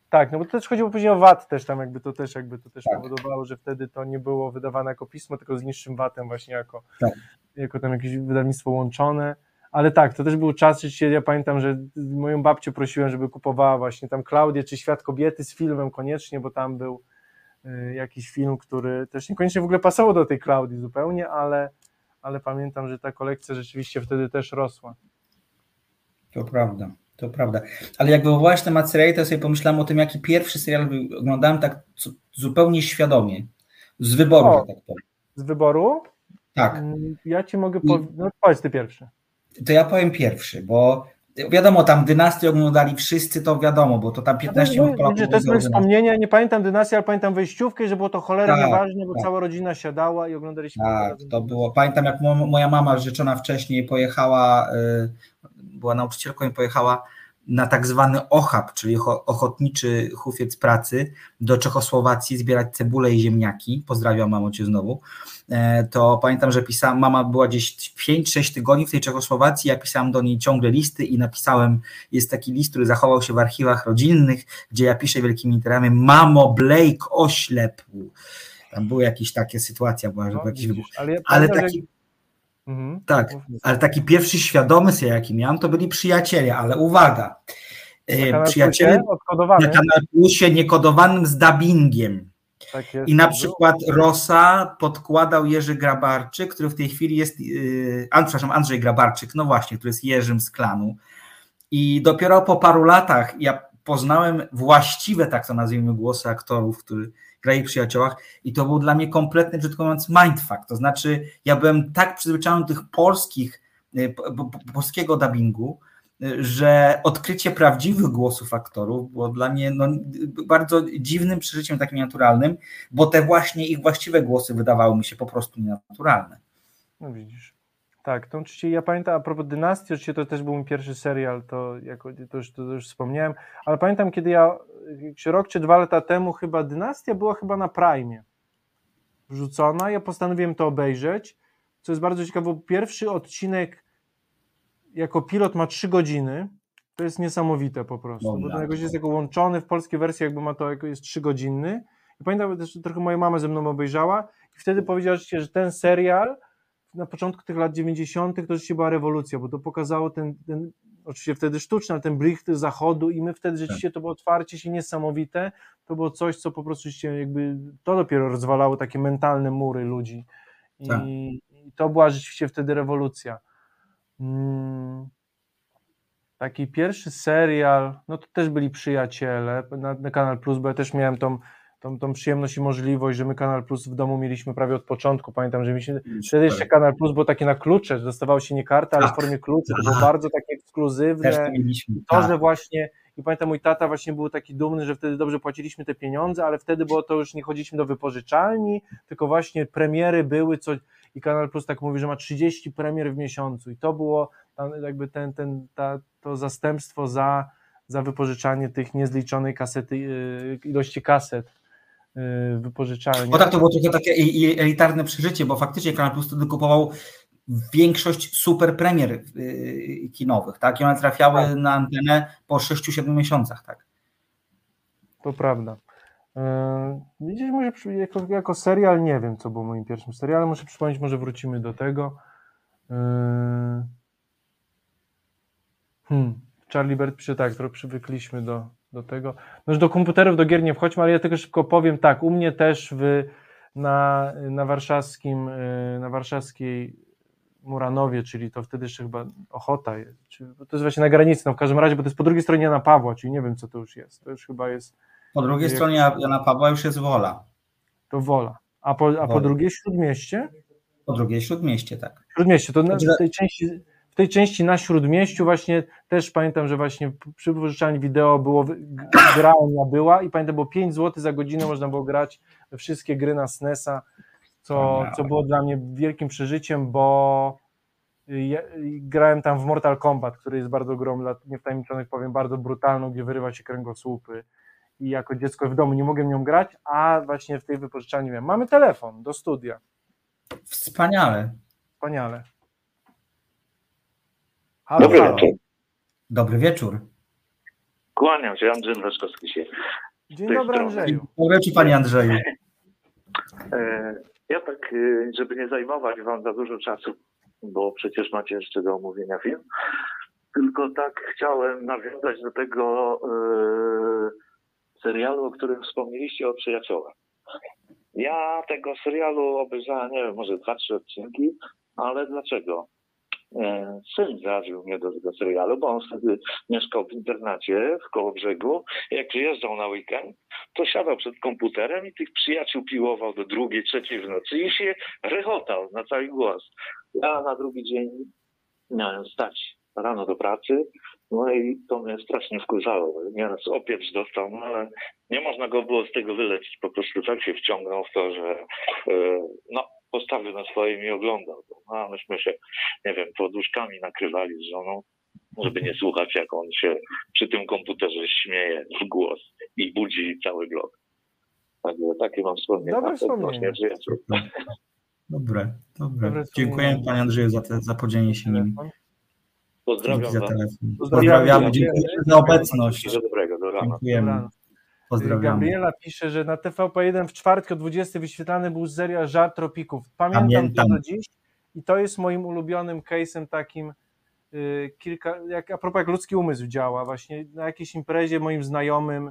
Tak, no bo to też chodziło później o VAT też tam jakby to też jakby to też tak. powodowało, że wtedy to nie było wydawane jako pismo, tylko z niższym VAT-em właśnie jako, tak. jako tam jakieś wydawnictwo łączone. Ale tak, to też był czas, że ja pamiętam, że moją babcię prosiłem, żeby kupowała właśnie tam Klaudię czy Świat Kobiety z filmem koniecznie, bo tam był Y, jakiś film, który też niekoniecznie w ogóle pasował do tej Klaudii zupełnie, ale, ale pamiętam, że ta kolekcja rzeczywiście wtedy też rosła. To prawda, to prawda. Ale jak wywołałeś temat seriali, to sobie pomyślałem o tym, jaki pierwszy serial oglądałem tak zupełnie świadomie, z wyboru, o, tak powiem. Z wyboru? Tak. Mm, ja ci mogę powiedzieć, no powiedz ty pierwszy. To ja powiem pierwszy, bo Wiadomo, tam dynastię oglądali wszyscy, to wiadomo, bo to tam 15 minut no, To jest moje wspomnienie, nie pamiętam dynastii, ale pamiętam wejściówkę, że było to cholernie tak, ważne, bo tak. cała rodzina siadała i oglądaliśmy. Tak, to było. Pamiętam, jak moja mama rzeczona wcześniej pojechała, y, była nauczycielką i pojechała na tak zwany OCHAP, czyli Ochotniczy Hufiec Pracy do Czechosłowacji zbierać cebule i ziemniaki. Pozdrawiam mamo cię znowu. E, to pamiętam, że pisałam, mama była gdzieś 5-6 tygodni w tej Czechosłowacji, ja pisałam do niej ciągle listy i napisałem, jest taki list, który zachował się w archiwach rodzinnych, gdzie ja piszę wielkimi literami, mamo Blake oślepł. Tam były jakieś takie sytuacje, była, no, jakiś wybuch. Ale, ale taki... Mhm. Tak, ale taki pierwszy świadomy sobie, jaki miałem, to byli przyjaciele, ale uwaga, na przyjaciele na Plusie niekodowanym z dubbingiem. Tak I na przykład Rosa podkładał Jerzy Grabarczyk, który w tej chwili jest, yy, przepraszam, Andrzej Grabarczyk, no właśnie, który jest Jerzym z klanu. I dopiero po paru latach ja poznałem właściwe, tak to nazwijmy, głosy aktorów, którzy grali w Przyjaciołach i to był dla mnie kompletny, brzydko mówiąc, mindfuck. To znaczy, ja byłem tak przyzwyczajony do tych polskich, y, polskiego dubbingu, że odkrycie prawdziwych głosów aktorów było dla mnie no, bardzo dziwnym przeżyciem, takim naturalnym, bo te właśnie ich właściwe głosy wydawały mi się po prostu nienaturalne. No widzisz. Tak, to oczywiście ja pamiętam, a propos Dynastii, oczywiście to też był mój pierwszy serial, to, jako, to, już, to już wspomniałem, ale pamiętam, kiedy ja, rok czy dwa lata temu chyba Dynastia była chyba na Prime wrzucona, ja postanowiłem to obejrzeć, co jest bardzo ciekawe, bo pierwszy odcinek jako pilot ma trzy godziny, to jest niesamowite po prostu, bo ten jakoś jest jako łączony w polskiej wersji, jakby ma to jako jest trzygodzinny. I pamiętam, też trochę moja mama ze mną obejrzała i wtedy powiedziała, że ten serial na początku tych lat 90. to rzeczywiście była rewolucja, bo to pokazało ten, ten oczywiście wtedy sztuczny, ale ten blicht zachodu i my wtedy rzeczywiście to było otwarcie się niesamowite, to było coś, co po prostu się jakby, to dopiero rozwalało takie mentalne mury ludzi i, tak. i to była rzeczywiście wtedy rewolucja. Hmm. Taki pierwszy serial, no to też byli przyjaciele na, na Kanal Plus, bo ja też miałem tą tą, tą przyjemność i możliwość, że my Kanal Plus w domu mieliśmy prawie od początku. Pamiętam, że mieliśmy wtedy jeszcze Kanal Plus było takie na klucze, że dostawało się nie kartę, ale tak. w formie kluczy. To było bardzo takie ekskluzywne. To, mieliśmy, to, że tak. właśnie i pamiętam, mój tata właśnie był taki dumny, że wtedy dobrze płaciliśmy te pieniądze, ale wtedy było to już nie chodziliśmy do wypożyczalni, tylko właśnie premiery były, co i Kanal Plus tak mówi, że ma 30 premier w miesiącu i to było jakby ten, ten, ta, to zastępstwo za, za wypożyczanie tych niezliczonej kasety, y, ilości kaset Y, wypożyczalni. Bo tak, to było trochę takie elitarne przeżycie, bo faktycznie Kanal Plus wtedy kupował większość super premier y, kinowych, tak? I one trafiały tak. na antenę po 6-7 miesiącach, tak? To prawda. Widzisz, może jako, jako serial nie wiem, co było moim pierwszym serialem. Muszę przypomnieć, może wrócimy do tego. Hmm. Charlie Bird pisze tak, trochę przywykliśmy do, do tego. No do komputerów, do gier nie wchodźmy, ale ja tylko szybko powiem tak, u mnie też w, na, na warszawskim, na warszawskiej Muranowie, czyli to wtedy jeszcze chyba Ochota jest, to jest właśnie na granicy, no w każdym razie, bo to jest po drugiej stronie Jana Pawła, czyli nie wiem, co to już jest, to już chyba jest... Po drugiej jak... stronie Jana Pawła już jest Wola. To Wola. A po, a po drugiej Śródmieście? Po drugiej Śródmieście, tak. Śródmieście, to na, znaczy, w tej części w tej części na Śródmieściu właśnie też pamiętam, że właśnie przy wypożyczalni wideo było, gralnia była i pamiętam, było 5 zł za godzinę można było grać we wszystkie gry na SNESa, co, co było dla mnie wielkim przeżyciem, bo ja, grałem tam w Mortal Kombat, który jest bardzo grą dla niewtajemniczonych, powiem, bardzo brutalną, gdzie wyrywa się kręgosłupy i jako dziecko w domu nie mogłem nią grać, a właśnie w tej wypożyczalni miałem. Mamy telefon do studia. Wspaniale. Wspaniale. Halo, Dobry halo. wieczór. Dobry wieczór. Kłaniam się, Andrzej Leszkowski się. Dzień dobry Andrzeju. Dobry Panie Andrzeju. (laughs) Ja tak, e, żeby nie zajmować Wam za dużo czasu, bo przecież macie jeszcze do omówienia film, tylko tak chciałem nawiązać do tego e, serialu, o którym wspomnieliście o przyjaciołach. Ja tego serialu obejrzałem, nie wiem, może dwa, trzy odcinki, ale dlaczego? E, syn zawiózł mnie do tego serialu, bo on wtedy mieszkał w internacie w Kołobrzegu. Jak przyjeżdżał na weekend, to siadał przed komputerem i tych przyjaciół piłował do drugiej, trzeciej w nocy i się rechotał na cały głos. Ja na drugi dzień miałem stać rano do pracy, no i to mnie strasznie wkurzało. Nieraz opieprz dostał, no ale nie można go było z tego wylecić. Po prostu tak się wciągnął w to, że yy, no postawił na swoim i oglądał. No, a myśmy się, nie wiem, poduszkami nakrywali z żoną, żeby nie słuchać, jak on się przy tym komputerze śmieje w głos i budzi cały blok. Także takie mam wspomnienia. Dobre wspomnienie. Dobre, dobre. dobre Dziękuję Panie Andrzeju za, te, za podzielenie się nim. Pozdrawiam telefon. Pozdrawiamy. Dziękuję za obecność. Wszystkiego dobrego, do rana. Dziękujemy. Pozdrawiamy. Gabriela pisze, że na TVP1 w czwartku o 20 wyświetlany był serial Żar Tropików. Pamiętam, Pamiętam. to do dziś i to jest moim ulubionym case'em takim y, kilka, jak, a propos jak ludzki umysł działa, właśnie na jakiejś imprezie moim znajomym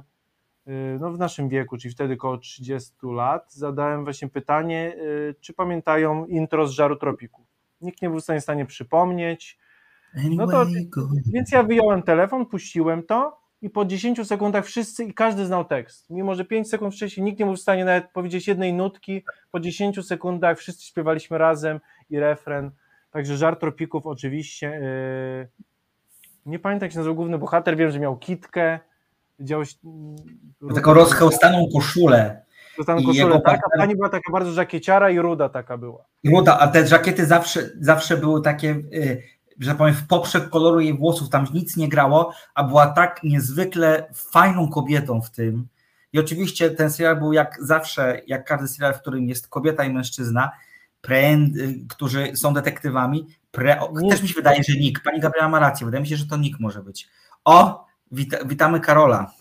y, no w naszym wieku, czyli wtedy około 30 lat, zadałem właśnie pytanie, y, czy pamiętają intro z Żaru Tropików. Nikt nie był w stanie, w stanie przypomnieć. No to, więc ja wyjąłem telefon, puściłem to i po 10 sekundach wszyscy i każdy znał tekst. Mimo, że 5 sekund wcześniej nikt nie był w stanie nawet powiedzieć jednej nutki, po 10 sekundach wszyscy śpiewaliśmy razem i refren. Także żart tropików oczywiście. Yy... Nie pamiętam jak się nazywał główny bohater, wiem, że miał kitkę. Działoś... Taką rozchełstaną koszulę. Dostaną koszulę, tak, a pani była taka bardzo żakieciara i ruda taka była. Ruda, a te żakiety zawsze, zawsze były takie, yy, że powiem, w poprzek koloru jej włosów, tam nic nie grało, a była tak niezwykle fajną kobietą w tym. I oczywiście ten serial był jak zawsze, jak każdy serial, w którym jest kobieta i mężczyzna, pre, którzy są detektywami. Pre, też mi się wydaje, że Nick. Pani Gabriela ma rację. Wydaje mi się, że to Nick może być. O, wita, witamy Karola.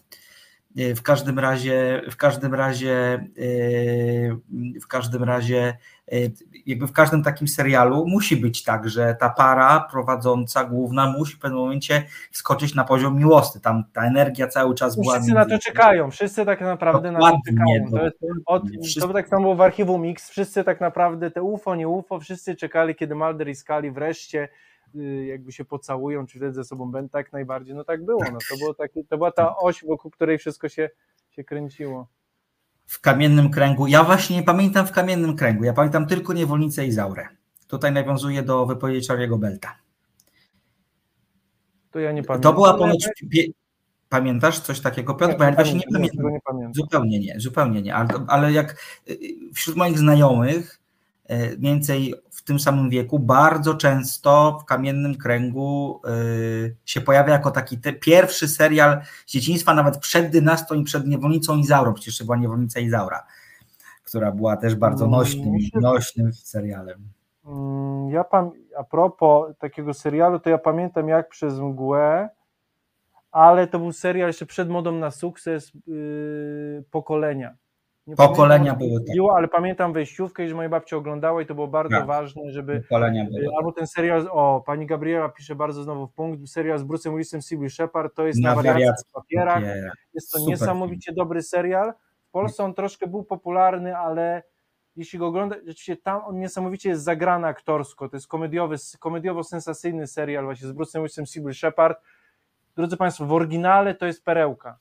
W każdym razie, w każdym razie, w każdym razie, jakby w każdym takim serialu musi być tak, że ta para prowadząca główna musi w pewnym momencie wskoczyć na poziom miłosny. Tam ta energia cały czas była. Wszyscy na to czekają, wszyscy tak naprawdę na to czekają. To, od, to tak samo było w archiwum Mix, wszyscy tak naprawdę te UFO, nie UFO, wszyscy czekali, kiedy Mulder i Scully wreszcie jakby się pocałują, czy wtedy ze sobą będą, tak najbardziej, no tak było, no, to, było taki, to była ta oś, wokół której wszystko się, się kręciło. W Kamiennym Kręgu, ja właśnie nie pamiętam w Kamiennym Kręgu, ja pamiętam tylko Niewolnicę i Zaurę. Tutaj nawiązuję do wypowiedzi Charlie'ego Belta. To ja nie pamiętam. To była ponoć, pamiętasz coś takiego, Piotr? Bo ja właśnie nie pamiętam. Nie pamiętam. Zupełnie nie, zupełnie nie, ale, ale jak wśród moich znajomych mniej więcej w tym samym wieku, bardzo często w Kamiennym Kręgu się pojawia jako taki pierwszy serial z dzieciństwa, nawet przed Dynastią i przed Niewolnicą Izaurą, przecież to była Niewolnica Izaura, która była też bardzo nośnym, nośnym serialem. Ja pam- a propos takiego serialu, to ja pamiętam jak przez mgłę, ale to był serial jeszcze przed modą na sukces yy, pokolenia. Nie Pokolenia były tak. Było, ale pamiętam wejściówkę, że moja babcia oglądała i to było bardzo tak. ważne, żeby. Pokolenia były. Albo ten serial, o, pani Gabriela pisze bardzo znowu w punkt, serial z Bruce'em Willisem, Sybil Shepard, to jest na, na wariacji w papierach. papierach. Jest to Super niesamowicie film. dobry serial. W Polsce on troszkę był popularny, ale jeśli go ogląda, rzeczywiście tam on niesamowicie jest zagrany aktorsko. To jest komediowy, komediowo-sensacyjny serial właśnie z Bruce'em Willisem, Sybil Shepard. Drodzy Państwo, w oryginale to jest perełka.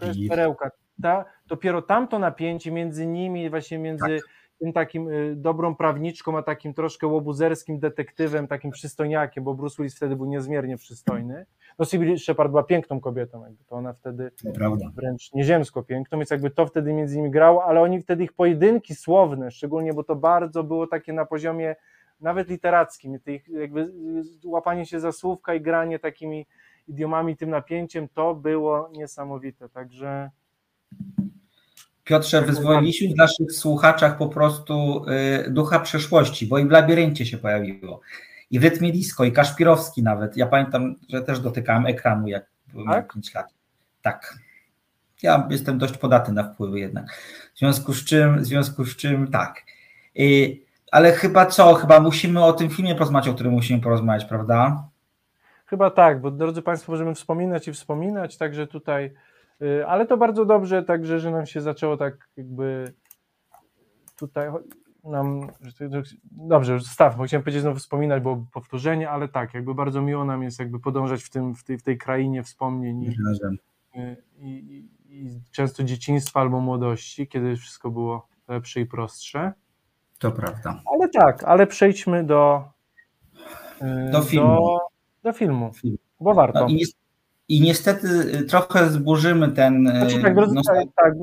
To jest perełka ta, dopiero tamto napięcie między nimi, właśnie między tak. tym takim y, dobrą prawniczką, a takim troszkę łobuzerskim detektywem, takim przystojniakiem, bo Bruce Willis wtedy był niezmiernie przystojny. No Sybil Shepard była piękną kobietą, jakby to ona wtedy wręcz nieziemsko piękną, więc jakby to wtedy między nimi grało, ale oni wtedy ich pojedynki słowne, szczególnie, bo to bardzo było takie na poziomie nawet literackim, tych jakby łapanie się za słówka i granie takimi idiomami, tym napięciem, to było niesamowite, także Piotrze, wyzwoliliśmy w naszych słuchaczach po prostu y, ducha przeszłości, bo i w labiryncie się pojawiło. I w rytmie disco, i Kaszpirowski nawet. Ja pamiętam, że też dotykałem ekranu, jak byłem tak? 5 lat. Tak. Ja jestem dość podatny na wpływy jednak. W związku z czym, w związku z czym tak. Y, ale chyba co? Chyba musimy o tym filmie porozmawiać, o którym musimy porozmawiać, prawda? Chyba tak, bo drodzy Państwo, możemy wspominać i wspominać, także tutaj ale to bardzo dobrze, także, że nam się zaczęło tak jakby tutaj nam, dobrze, staw, chciałem powiedzieć znowu wspominać, bo powtórzenie, ale tak, jakby bardzo miło nam jest jakby podążać w, tym, w, tej, w tej krainie wspomnień i, y, i, i, często dzieciństwa albo młodości, kiedy wszystko było lepsze i prostsze. To prawda. Ale tak, ale przejdźmy do y, do filmu. Do, do filmu, bo warto. No i, i niestety y, trochę zburzymy ten. Y, znaczy, tak, no, tak, tak,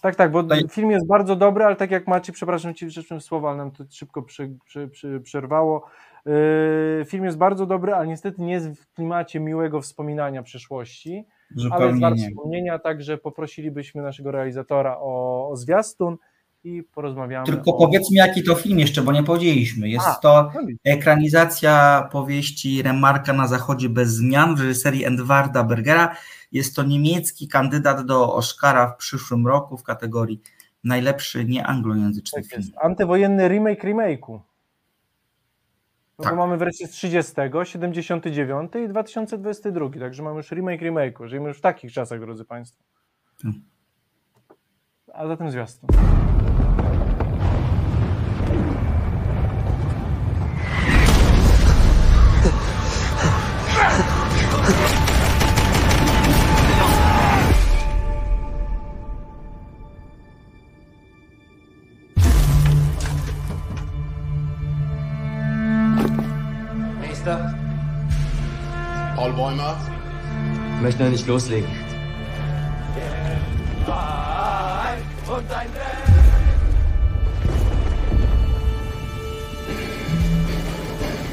tak, tak, bo tutaj... film jest bardzo dobry, ale tak jak macie, przepraszam ci rzecznym słowa, ale nam to szybko przy, przy, przy, przerwało. Yy, film jest bardzo dobry, ale niestety nie jest w klimacie miłego wspominania przeszłości, Zupełnie ale jest wart wspomnienia, także poprosilibyśmy naszego realizatora o, o zwiastun i porozmawiamy. Tylko o... powiedzmy, jaki to film jeszcze, bo nie powiedzieliśmy. Jest A, to no ekranizacja powieści Remarka na zachodzie bez zmian w reżyserii Edwarda Bergera. Jest to niemiecki kandydat do Oscara w przyszłym roku w kategorii najlepszy nieanglojęzyczny tak film. Jest. Antywojenny remake remake'u. No tak. bo mamy wreszcie z 30, 79 i 2022, także mamy już remake remake'u. Żyjemy już w takich czasach, drodzy Państwo. Hmm. A zatem zwiastun. möchten wir nicht loslegen.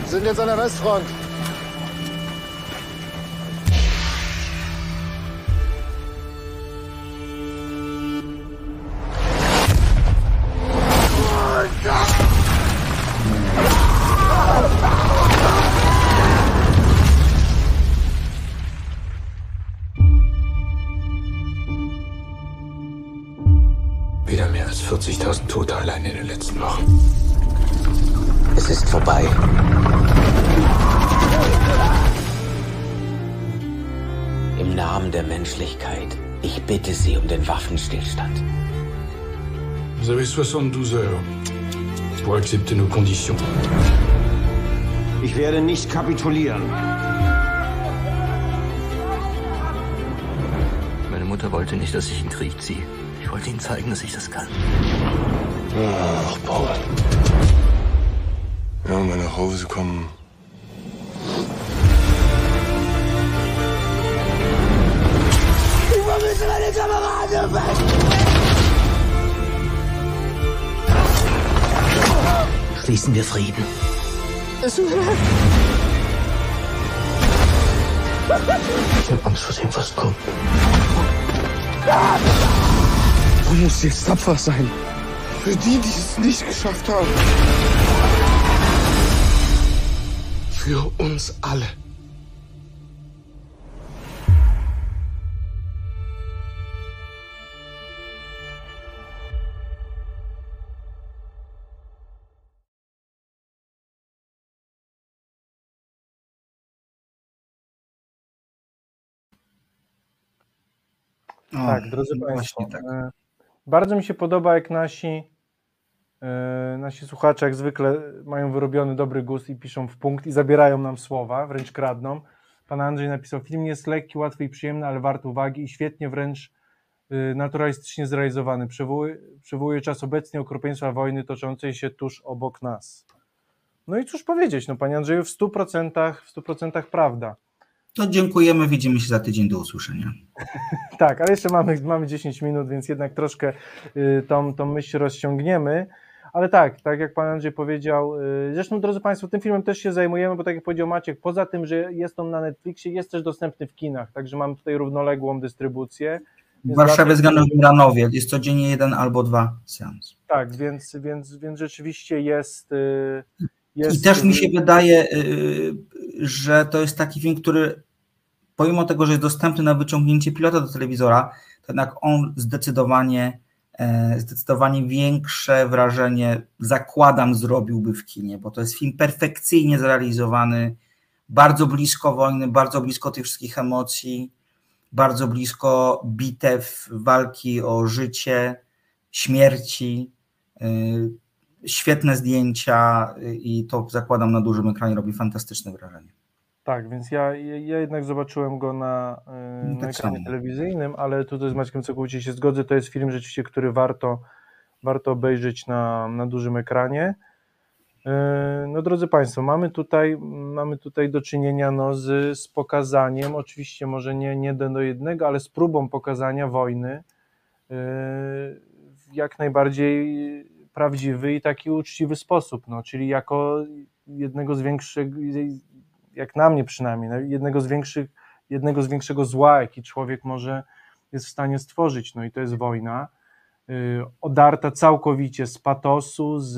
Wir sind jetzt an der Westfront. 50.000 Tote allein in den letzten Wochen. Es ist vorbei. Im Namen der Menschlichkeit, ich bitte Sie um den Waffenstillstand. Sie haben 72 heures pour unsere nos conditions. Ich werde nicht kapitulieren. Meine Mutter wollte nicht, dass ich in den Krieg ziehe. Ich wollte ihnen zeigen, dass ich das kann. Ach, Paul. Ja, wenn wir nach Hause kommen. Schließen wir Frieden. Ich habe Angst vor dem, was kommt. Du musst jetzt tapfer sein. Für die, die es nicht geschafft haben. Für uns alle. Tak, drodzy Państwo. tak. Bardzo mi się podoba, jak nasi, e, nasi słuchacze, jak zwykle, mają wyrobiony dobry gust i piszą w punkt i zabierają nam słowa, wręcz kradną. Pan Andrzej napisał: Film jest lekki, łatwy i przyjemny, ale wart uwagi i świetnie wręcz y, naturalistycznie zrealizowany. Przywołuje, przywołuje czas obecny okropieństwa wojny toczącej się tuż obok nas. No i cóż powiedzieć, no Panie Andrzeju, w 100%, w 100% prawda. To dziękujemy, widzimy się za tydzień, do usłyszenia. (laughs) Tak, ale jeszcze mamy, mamy 10 minut, więc jednak troszkę y, tą, tą myśl rozciągniemy. Ale tak, tak jak Pan Andrzej powiedział, y, zresztą drodzy Państwo, tym filmem też się zajmujemy, bo tak jak powiedział Maciek, poza tym, że jest on na Netflixie, jest też dostępny w kinach, także mamy tutaj równoległą dystrybucję. W Warszawie z Granowie jest codziennie jeden albo dwa seans. Tak, więc, więc, więc rzeczywiście jest. Jest I też mi się y, wydaje, y, że to jest taki film, który pomimo tego, że jest dostępny na wyciągnięcie pilota do telewizora, to jednak on zdecydowanie, e, zdecydowanie większe wrażenie, zakładam, zrobiłby w kinie, bo to jest film perfekcyjnie zrealizowany, bardzo blisko wojny, bardzo blisko tych wszystkich emocji, bardzo blisko bitew, walki o życie, śmierci, y, świetne zdjęcia y, i to zakładam na dużym ekranie robi fantastyczne wrażenie. Tak, więc ja, ja jednak zobaczyłem go na, y, No na tak ekranie samo. telewizyjnym, ale tutaj z Maćkiem całkowicie się zgodzę. To jest film rzeczywiście, który warto, warto obejrzeć na, na dużym ekranie. Y, No drodzy Państwo, mamy tutaj, mamy tutaj do czynienia no, z, z pokazaniem, oczywiście może nie, nie do jednego, ale z próbą pokazania wojny w jak najbardziej prawdziwy i taki uczciwy sposób, no, czyli jako jednego z większych, jak na mnie przynajmniej, no, jednego z większych, jednego z większego zła, jaki człowiek może jest w stanie stworzyć, no i to jest wojna, y, odarta całkowicie z patosu, z,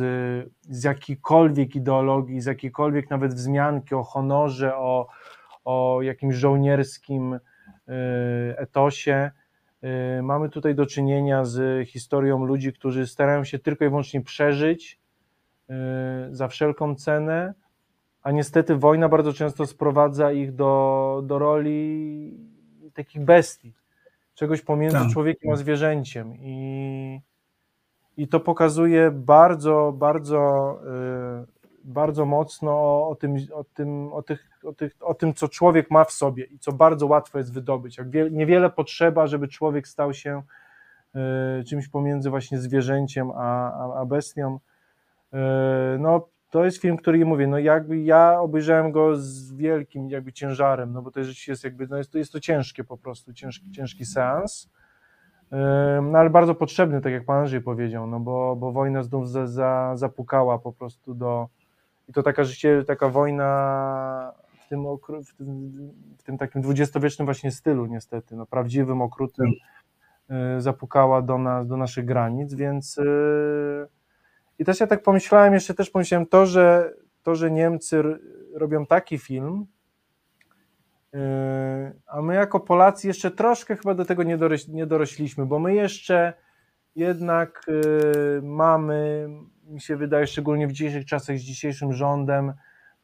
z jakiejkolwiek ideologii, z jakiejkolwiek nawet wzmianki o honorze, o, o jakimś żołnierskim y, etosie. Y, Mamy tutaj do czynienia z historią ludzi, którzy starają się tylko i wyłącznie przeżyć y, za wszelką cenę, a niestety wojna bardzo często sprowadza ich do, do roli takich bestii, czegoś pomiędzy Tak. człowiekiem a zwierzęciem i, i to pokazuje bardzo, bardzo, y, bardzo mocno o, o, tym, o, tym, o, tych, o, tych, o tym, co człowiek ma w sobie i co bardzo łatwo jest wydobyć. Jak wie, niewiele potrzeba, żeby człowiek stał się y, czymś pomiędzy właśnie zwierzęciem a, a, a bestią. Y, No, to jest film, który mówię, no jakby ja obejrzałem go z wielkim jakby ciężarem, no bo to jest, jakby, no jest, to, jest to ciężkie po prostu, ciężki, ciężki seans, no ale bardzo potrzebny, tak jak pan Andrzej powiedział, no bo, bo wojna znów za, za, zapukała po prostu do, i to taka rzeczywiście, taka wojna w tym, w tym, w tym takim dwudziestowiecznym właśnie stylu niestety, no prawdziwym, okrutnym, y, zapukała do, nas, do naszych granic, więc yy, i też ja tak pomyślałem, jeszcze też pomyślałem to, że to, że Niemcy robią taki film, yy, a my jako Polacy jeszcze troszkę chyba do tego nie, doroś, nie dorośliśmy, bo my jeszcze jednak mamy, mi się wydaje, szczególnie w dzisiejszych czasach z dzisiejszym rządem,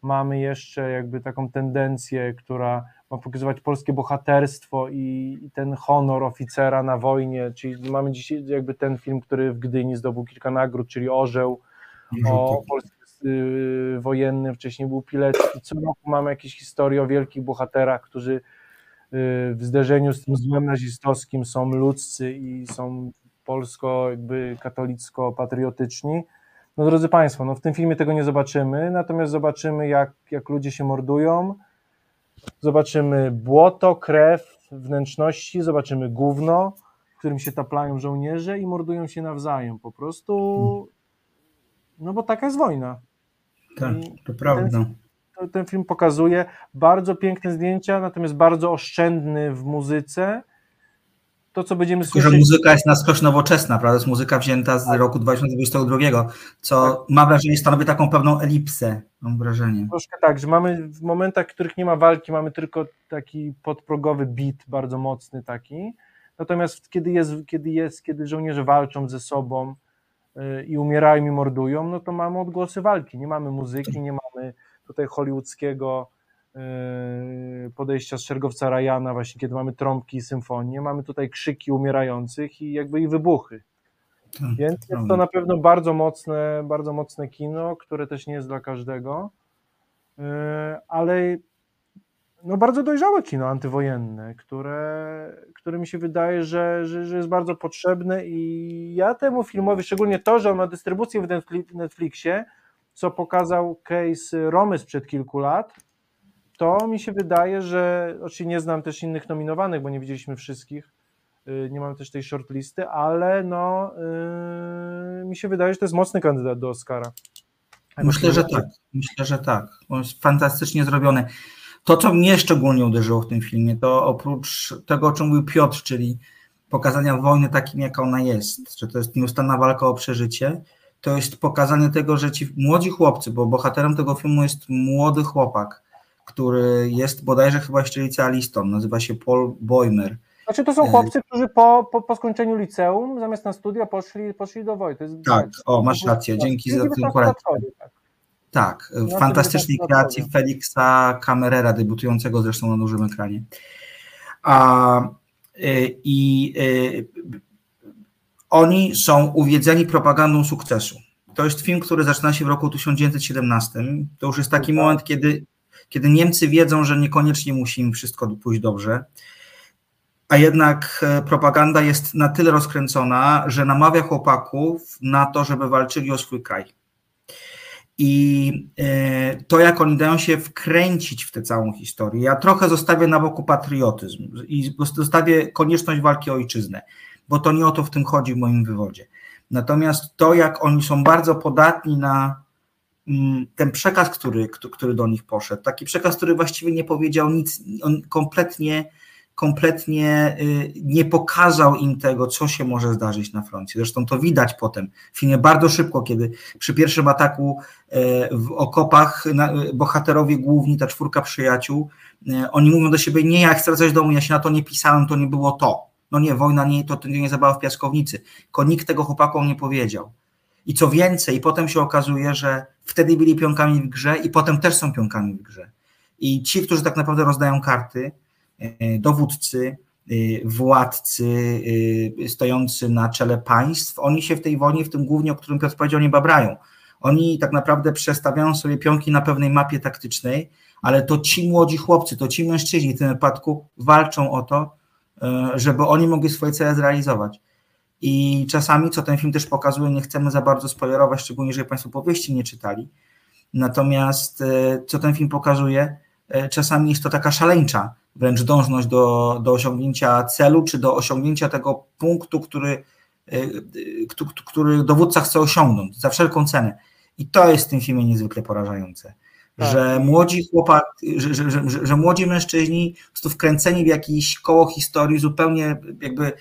mamy jeszcze jakby taką tendencję, która ma pokazywać polskie bohaterstwo i, i, ten honor oficera na wojnie, czyli mamy dzisiaj jakby ten film, który w Gdyni zdobył kilka nagród, czyli Orzeł. O polskim y, wojennym, wcześniej był Pilecki, co roku mamy jakieś historie o wielkich bohaterach, którzy y, w zderzeniu z tym złem nazistowskim są ludzcy i są polsko jakby katolicko-patriotyczni. No drodzy Państwo, no w tym filmie tego nie zobaczymy, natomiast zobaczymy jak, jak ludzie się mordują, zobaczymy błoto, krew, wnętrzności, zobaczymy gówno, w którym się taplają żołnierze i mordują się nawzajem. Po prostu, no bo taka jest wojna. Tak, to prawda. Ten, ten film pokazuje bardzo piękne zdjęcia, natomiast bardzo oszczędny w muzyce. To, co będziemy Tylko, słyszeć. że muzyka jest na skoś nowoczesna, prawda? To jest muzyka wzięta z tak. roku 2022, co tak. mam wrażenie stanowi taką pewną elipsę, mam wrażenie. Troszkę tak, że mamy w momentach, w których nie ma walki, mamy tylko taki podprogowy beat, bardzo mocny taki. Natomiast kiedy jest, kiedy jest, kiedy żołnierze walczą ze sobą yy, i umierają i mordują, no to mamy odgłosy walki. Nie mamy muzyki, nie mamy tutaj hollywoodzkiego podejścia z szergowca Rajana, właśnie kiedy mamy trąbki i symfonię, mamy tutaj krzyki umierających i jakby i wybuchy. Tak, Więc jest to na pewno bardzo mocne, bardzo mocne kino, które też nie jest dla każdego, yy, ale no bardzo dojrzałe kino antywojenne, które, które mi się wydaje, że, że, że jest bardzo potrzebne i ja temu filmowi, szczególnie to, że on ma dystrybucję w Netflixie, co pokazał case Romy sprzed kilku lat, to mi się wydaje, że oczywiście nie znam też innych nominowanych, bo nie widzieliśmy wszystkich, y, nie mam też tej shortlisty, ale no yy, mi się wydaje, że to jest mocny kandydat do Oscara. Myślę, że tak. Myślę, że tak. On jest fantastycznie zrobiony. To, co mnie szczególnie uderzyło w tym filmie, to oprócz tego, o czym mówił Piotr, czyli pokazania wojny takim, jaka ona jest, że to jest nieustanna walka o przeżycie, to jest pokazanie tego, że ci młodzi chłopcy, bo bohaterem tego filmu jest młody chłopak, który jest bodajże chyba jeszcze licealistą, nazywa się Paul Boimer. Znaczy to są e, chłopcy, którzy po, po, po skończeniu liceum zamiast na studia poszli, poszli do wojny. Tak, o masz rację, dzięki za tę korektę. Tak, w fantastycznej kreacji Felixa Camerera, debiutującego zresztą na dużym ekranie. A, y, I y, oni są uwiedzeni propagandą sukcesu. To jest film, który zaczyna się w roku 1917. To już jest taki tak. moment, kiedy, kiedy Niemcy wiedzą, że niekoniecznie musi im wszystko pójść dobrze, a jednak e, propaganda jest na tyle rozkręcona, że namawia chłopaków na to, żeby walczyli o swój kraj. I e, to, jak oni dają się wkręcić w tę całą historię, ja trochę zostawię na boku patriotyzm i zostawię konieczność walki o ojczyznę, bo to nie o to w tym chodzi w moim wywodzie. Natomiast to, jak oni są bardzo podatni na ten przekaz, który, który do nich poszedł, taki przekaz, który właściwie nie powiedział nic, on kompletnie kompletnie y, nie pokazał im tego, co się może zdarzyć na froncie. Zresztą to widać potem w filmie bardzo szybko, kiedy przy pierwszym ataku e, w okopach bohaterowie główni, ta czwórka przyjaciół, oni mówią do siebie, nie, ja chcę wracać do domu, ja się na to nie pisałem, to nie było to. No nie, wojna nie, to, to nie zabawa w piaskownicy. Tylko nikt tego chłopakom nie powiedział. I co więcej, potem się okazuje, że wtedy byli pionkami w grze i potem też są pionkami w grze. I ci, którzy tak naprawdę rozdają karty, E, dowódcy, e, władcy e, stojący na czele państw, oni się w tej wojnie, w tym głównie, o którym Piotr powiedział, nie babrają. Oni tak naprawdę przestawiają sobie pionki na pewnej mapie taktycznej, ale to ci młodzi chłopcy, to ci mężczyźni w tym wypadku walczą o to, żeby oni mogli swoje cele zrealizować. I czasami, co ten film też pokazuje, nie chcemy za bardzo spoilerować, szczególnie, jeżeli Państwo powieści nie czytali, Natomiast e, co ten film pokazuje, e, czasami jest to taka szaleńcza wręcz dążność do, do osiągnięcia celu, czy do osiągnięcia tego punktu, który, e, który dowódca chce osiągnąć za wszelką cenę. I to jest w tym filmie niezwykle porażające. Tak. Że młodzi chłopak, że, że, że, że, młodzi mężczyźni są wkręceni w jakieś koło historii zupełnie jakby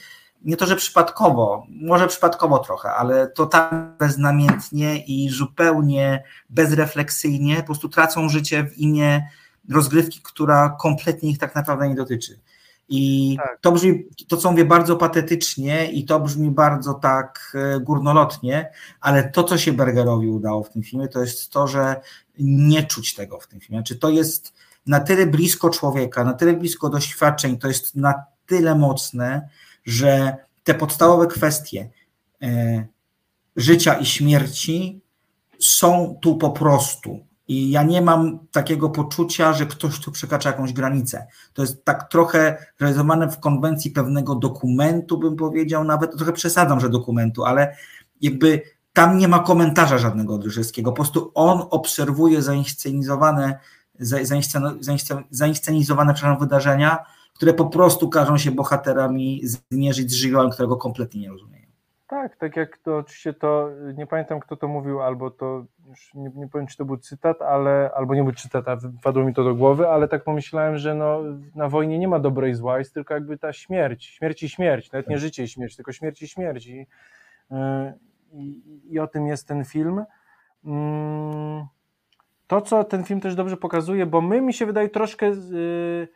nie to, że przypadkowo, może przypadkowo trochę, ale totalnie beznamiętnie i zupełnie bezrefleksyjnie po prostu tracą życie w imię rozgrywki, która kompletnie ich tak naprawdę nie dotyczy. I tak. to brzmi, to co mówię, bardzo patetycznie i to brzmi bardzo tak e, górnolotnie, ale to, co się Bergerowi udało w tym filmie, to jest to, że nie czuć tego w tym filmie. Czy to jest na tyle blisko człowieka, na tyle blisko doświadczeń, to jest na tyle mocne, że te podstawowe kwestie e, życia i śmierci są tu po prostu. I ja nie mam takiego poczucia, że ktoś tu przekracza jakąś granicę. To jest tak trochę realizowane w konwencji pewnego dokumentu, bym powiedział, nawet trochę przesadzam, że dokumentu, ale jakby tam nie ma komentarza żadnego od Ryżewskiego. Po prostu on obserwuje zainscenizowane, zainscenizowane przepraszam, wydarzenia, które po prostu każą się bohaterami zmierzyć z żywiołem, którego kompletnie nie rozumieją. Tak, tak jak to oczywiście to, nie pamiętam kto to mówił, albo to, już nie, nie powiem czy to był cytat, ale, albo nie był cytat, a wpadło mi to do głowy, ale tak pomyślałem, że no, na wojnie nie ma dobrej i zła, jest tylko jakby ta śmierć, śmierć i śmierć, nawet nie tak. życie i śmierć, tylko śmierć i śmierć i, i, i o tym jest ten film. Mm, to, co ten film też dobrze pokazuje, bo my, mi się wydaje, troszkę... Yy,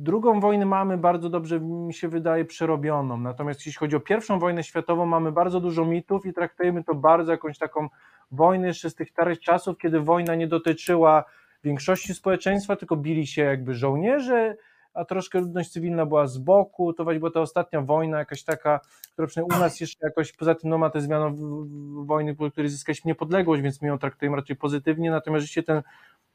Drugą wojnę mamy bardzo dobrze, mi się wydaje, przerobioną. Natomiast jeśli chodzi o pierwszą wojnę światową, mamy bardzo dużo mitów i traktujemy to bardzo jakąś taką wojnę jeszcze z tych starych czasów, kiedy wojna nie dotyczyła większości społeczeństwa, tylko bili się jakby żołnierze, a troszkę ludność cywilna była z boku. To właśnie była ta ostatnia wojna, jakaś taka, która przynajmniej u nas jeszcze jakoś, poza tym no ma te zmiany wojny, po której zyskaliśmy niepodległość, więc my ją traktujemy raczej pozytywnie. Natomiast rzeczywiście ten,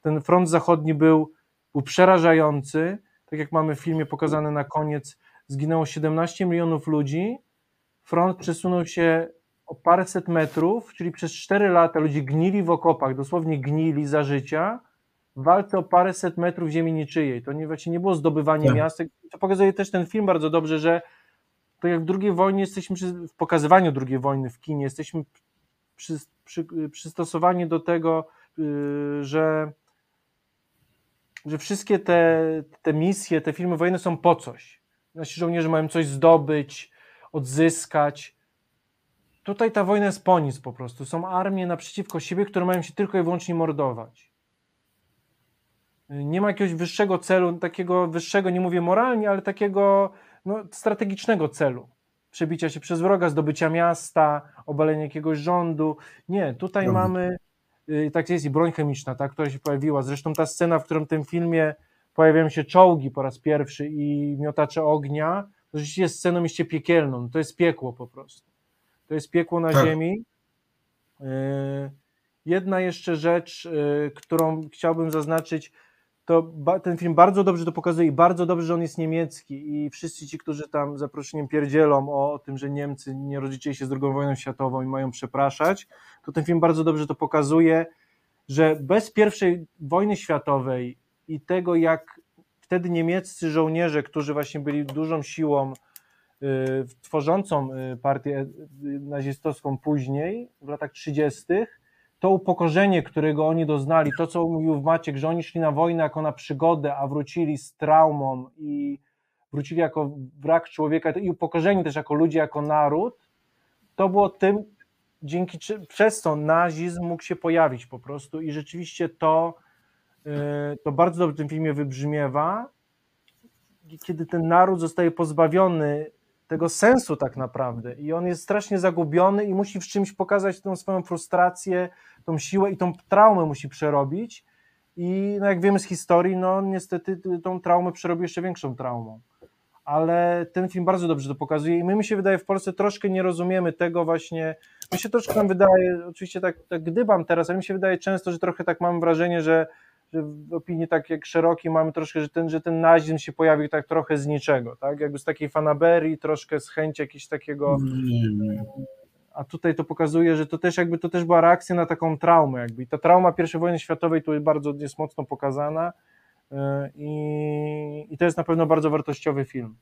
ten front zachodni był, był przerażający tak jak mamy w filmie pokazane na koniec, zginęło 17 milionów ludzi, front przesunął się o paręset metrów, czyli przez 4 lata ludzie gnili w okopach, dosłownie gnili za życia, w walce o paręset metrów ziemi niczyjej. To nie, właśnie nie było zdobywanie tak. miast. To pokazuje też ten film bardzo dobrze, że to jak w II wojnie jesteśmy, przy, w pokazywaniu II wojny w kinie, jesteśmy przy, przy, przystosowani do tego, yy, że że wszystkie te, te misje, te filmy wojenne są po coś. Nasi żołnierze mają coś zdobyć, odzyskać. Tutaj ta wojna jest po nic po prostu. Są armie naprzeciwko siebie, które mają się tylko i wyłącznie mordować. Nie ma jakiegoś wyższego celu, takiego wyższego, nie mówię moralnie, ale takiego no, strategicznego celu. Przebicia się przez wroga, zdobycia miasta, obalenia jakiegoś rządu. Nie, tutaj mamy Y, tak jest i broń chemiczna, ta, która się pojawiła. Zresztą ta scena, w którym w tym filmie pojawiają się czołgi po raz pierwszy i miotacze ognia, to rzeczywiście jest sceną iście piekielną. To jest piekło po prostu. To jest piekło na tak. ziemi. Y, jedna jeszcze rzecz, y, którą chciałbym zaznaczyć, to ten film bardzo dobrze to pokazuje i bardzo dobrze, że on jest niemiecki i wszyscy ci, którzy tam zaproszeniem pierdzielą o tym, że Niemcy nie rozliczyli się z II wojną światową i mają przepraszać, to ten film bardzo dobrze to pokazuje, że bez pierwszej wojny światowej i tego, jak wtedy niemieccy żołnierze, którzy właśnie byli dużą siłą y, tworzącą y, partię nazistowską później, w latach 30., to upokorzenie, którego oni doznali, to co mówił Maciek, że oni szli na wojnę jako na przygodę, a wrócili z traumą i wrócili jako brak człowieka i upokorzeni też jako ludzie, jako naród, to było tym, dzięki przez co nazizm mógł się pojawić po prostu. I rzeczywiście to, y, to bardzo dobrze w tym filmie wybrzmiewa, kiedy ten naród zostaje pozbawiony tego sensu tak naprawdę. I on jest strasznie zagubiony i musi w czymś pokazać tą swoją frustrację, tą siłę i tą traumę musi przerobić. I no jak wiemy z historii, no niestety tą traumę przerobi jeszcze większą traumą. Ale ten film bardzo dobrze to pokazuje i my mi się wydaje w Polsce troszkę nie rozumiemy tego właśnie, mi się troszkę nam wydaje, oczywiście tak, tak gdybam teraz, ale mi się wydaje często, że trochę tak mam wrażenie, że opinii tak jak szerokiej mamy troszkę, że ten, że ten nazizm się pojawił tak trochę z niczego, tak? Jakby z takiej fanaberii, troszkę z chęci jakiegoś takiego. a tutaj to pokazuje, że to też jakby to też była reakcja na taką traumę jakby i ta trauma I wojny światowej tu jest bardzo jest mocno pokazana y, i, i to jest na pewno bardzo wartościowy film.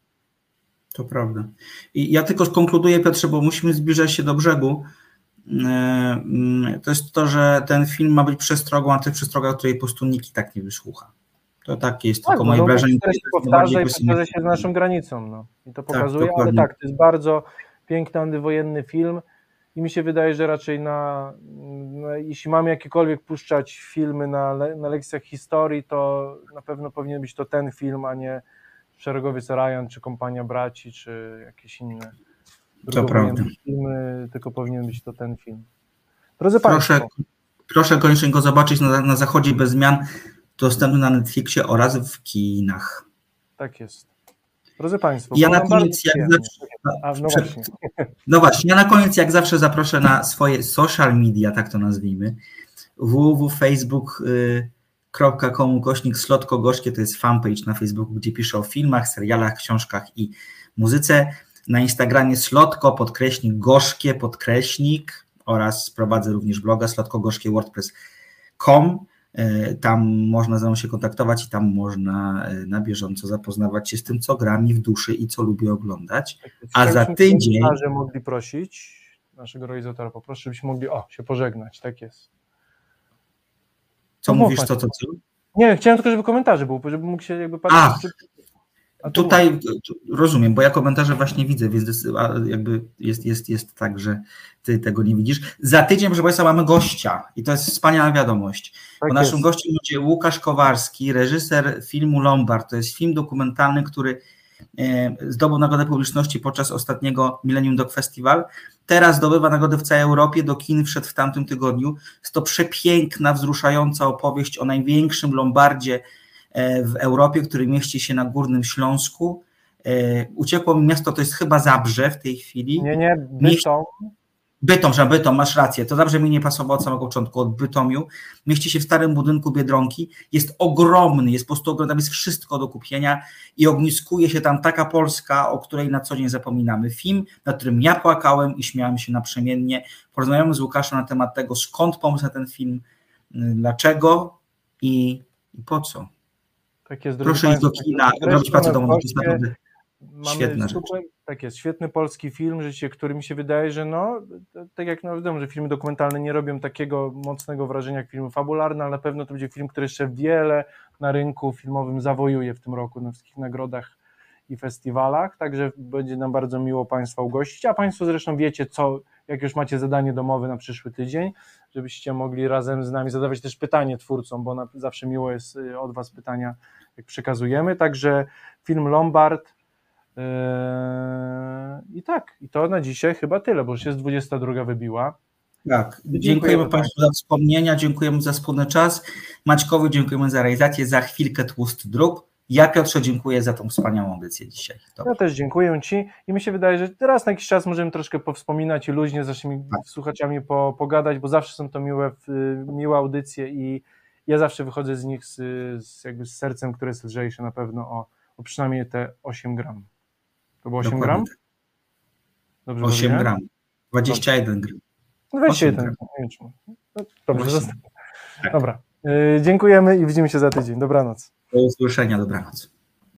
To prawda. I ja tylko skonkluduję, Piotrze, bo musimy zbliżać się do brzegu. Y, to jest to, że ten film ma być przestrogą, a to jest przestroga, której po prostu nikt tak nie wysłucha. To tak jest tak, tylko moje wrażenie. To się powtarza i powtarza się z naszą granicą. No. I to tak, pokazuje, tak, ale tak, to jest bardzo piękny antywojenny film i mi się wydaje, że raczej na, na jeśli mamy jakiekolwiek puszczać filmy na, na lekcjach historii, to na pewno powinien być to ten film, a nie Szeregowiec Ryan, czy Kompania Braci, czy jakieś inne to prawda. filmy, tylko powinien być to ten film. Drodzy proszę, Państwo. Proszę koniecznie go zobaczyć na, na zachodzie bez zmian, dostępny na Netflixie oraz w kinach. Tak jest. Drodzy Państwo, ja na koniec, jak zawsze, A, no, właśnie. (laughs) no właśnie, ja na koniec, jak zawsze zaproszę na swoje social media, tak to nazwijmy, www.facebook.com kośnik Slotko Gorzkie, to jest fanpage na Facebooku, gdzie piszę o filmach, serialach, książkach i muzyce. Na Instagramie Slotko, podkreśnik Gorzkie, podkreśnik oraz prowadzę również bloga slotkogorzkie wordpress.com. E, tam można ze mną się kontaktować i tam można e, na bieżąco zapoznawać się z tym, co gra mi w duszy i co lubię oglądać. Tak A za tydzień. mogli prosić naszego realizatora, poproszę, żebyśmy mogli o, się pożegnać. Tak jest. Co no, mówisz, co, co, co? Nie, chciałem tylko, żeby komentarze był, żeby mógł się jakby patrzeć. Tutaj rozumiem, bo ja komentarze właśnie widzę, więc jakby jest, jest, jest tak, że ty tego nie widzisz. Za tydzień, proszę Państwa, mamy gościa i to jest wspaniała wiadomość. Tak bo naszym gościem będzie Łukasz Kowarski, reżyser filmu Lombard. To jest film dokumentalny, który e, zdobył nagrodę publiczności podczas ostatniego Millennium Dog Festival. Teraz zdobywa nagrodę w całej Europie, do kin wszedł w tamtym tygodniu. Jest to przepiękna, wzruszająca opowieść o największym Lombardzie w Europie, który mieści się na Górnym Śląsku. E, uciekło mi miasto, to jest chyba Zabrze w tej chwili. Nie, nie, Bytom. Bytom, że Bytom, masz rację. To Zabrze mi nie pasowało od samego początku, od Bytomiu. Mieści się w starym budynku Biedronki. Jest ogromny, jest po prostu tam jest wszystko do kupienia i ogniskuje się tam taka Polska, o której na co dzień zapominamy. Film, na którym ja płakałem i śmiałem się naprzemiennie. Porozmawiamy z Łukaszem na temat tego, skąd pomysł na ten film, dlaczego i, i po co. Tak jest, Proszę iść do kina, robić pracę domową, rzecz. Tak jest, świetny polski film, życie, który mi się wydaje, że no, tak jak no wiadomo, że filmy dokumentalne nie robią takiego mocnego wrażenia jak filmy fabularne, ale na pewno to będzie film, który jeszcze wiele na rynku filmowym zawojuje w tym roku na wszystkich nagrodach i festiwalach, także będzie nam bardzo miło Państwa ugościć, a Państwo zresztą wiecie, co, jak już macie zadanie domowe na przyszły tydzień, żebyście mogli razem z nami zadawać też pytanie twórcom, bo na, zawsze miło jest y, od Was pytania, jak przekazujemy, także film Lombard yy, i tak, i to na dzisiaj chyba tyle, bo już jest 22 wybiła. Tak, dziękujemy, Państwu za wspomnienia, dziękujemy za wspólny czas. Maćkowi dziękujemy za realizację, za chwilkę tłusty druk. Ja Piotrze dziękuję za tą wspaniałą audycję dzisiaj. Dobrze. Ja też dziękuję Ci i mi się wydaje, że teraz na jakiś czas możemy troszkę powspominać i luźnie z naszymi tak. słuchaczami po, pogadać, bo zawsze są to miłe, miłe audycje i ja zawsze wychodzę z nich z, z jakby z sercem, które jest lżejsze na pewno o, o przynajmniej te 8 gram. To było 8 Dokładnie. gram? Tak. Dobrze 8 gram. 21 gram. 21 gram. No, dobrze, tak. Dobra. Yy, dziękujemy i widzimy się za tydzień. Dobranoc. Do usłyszenia, dobranoc.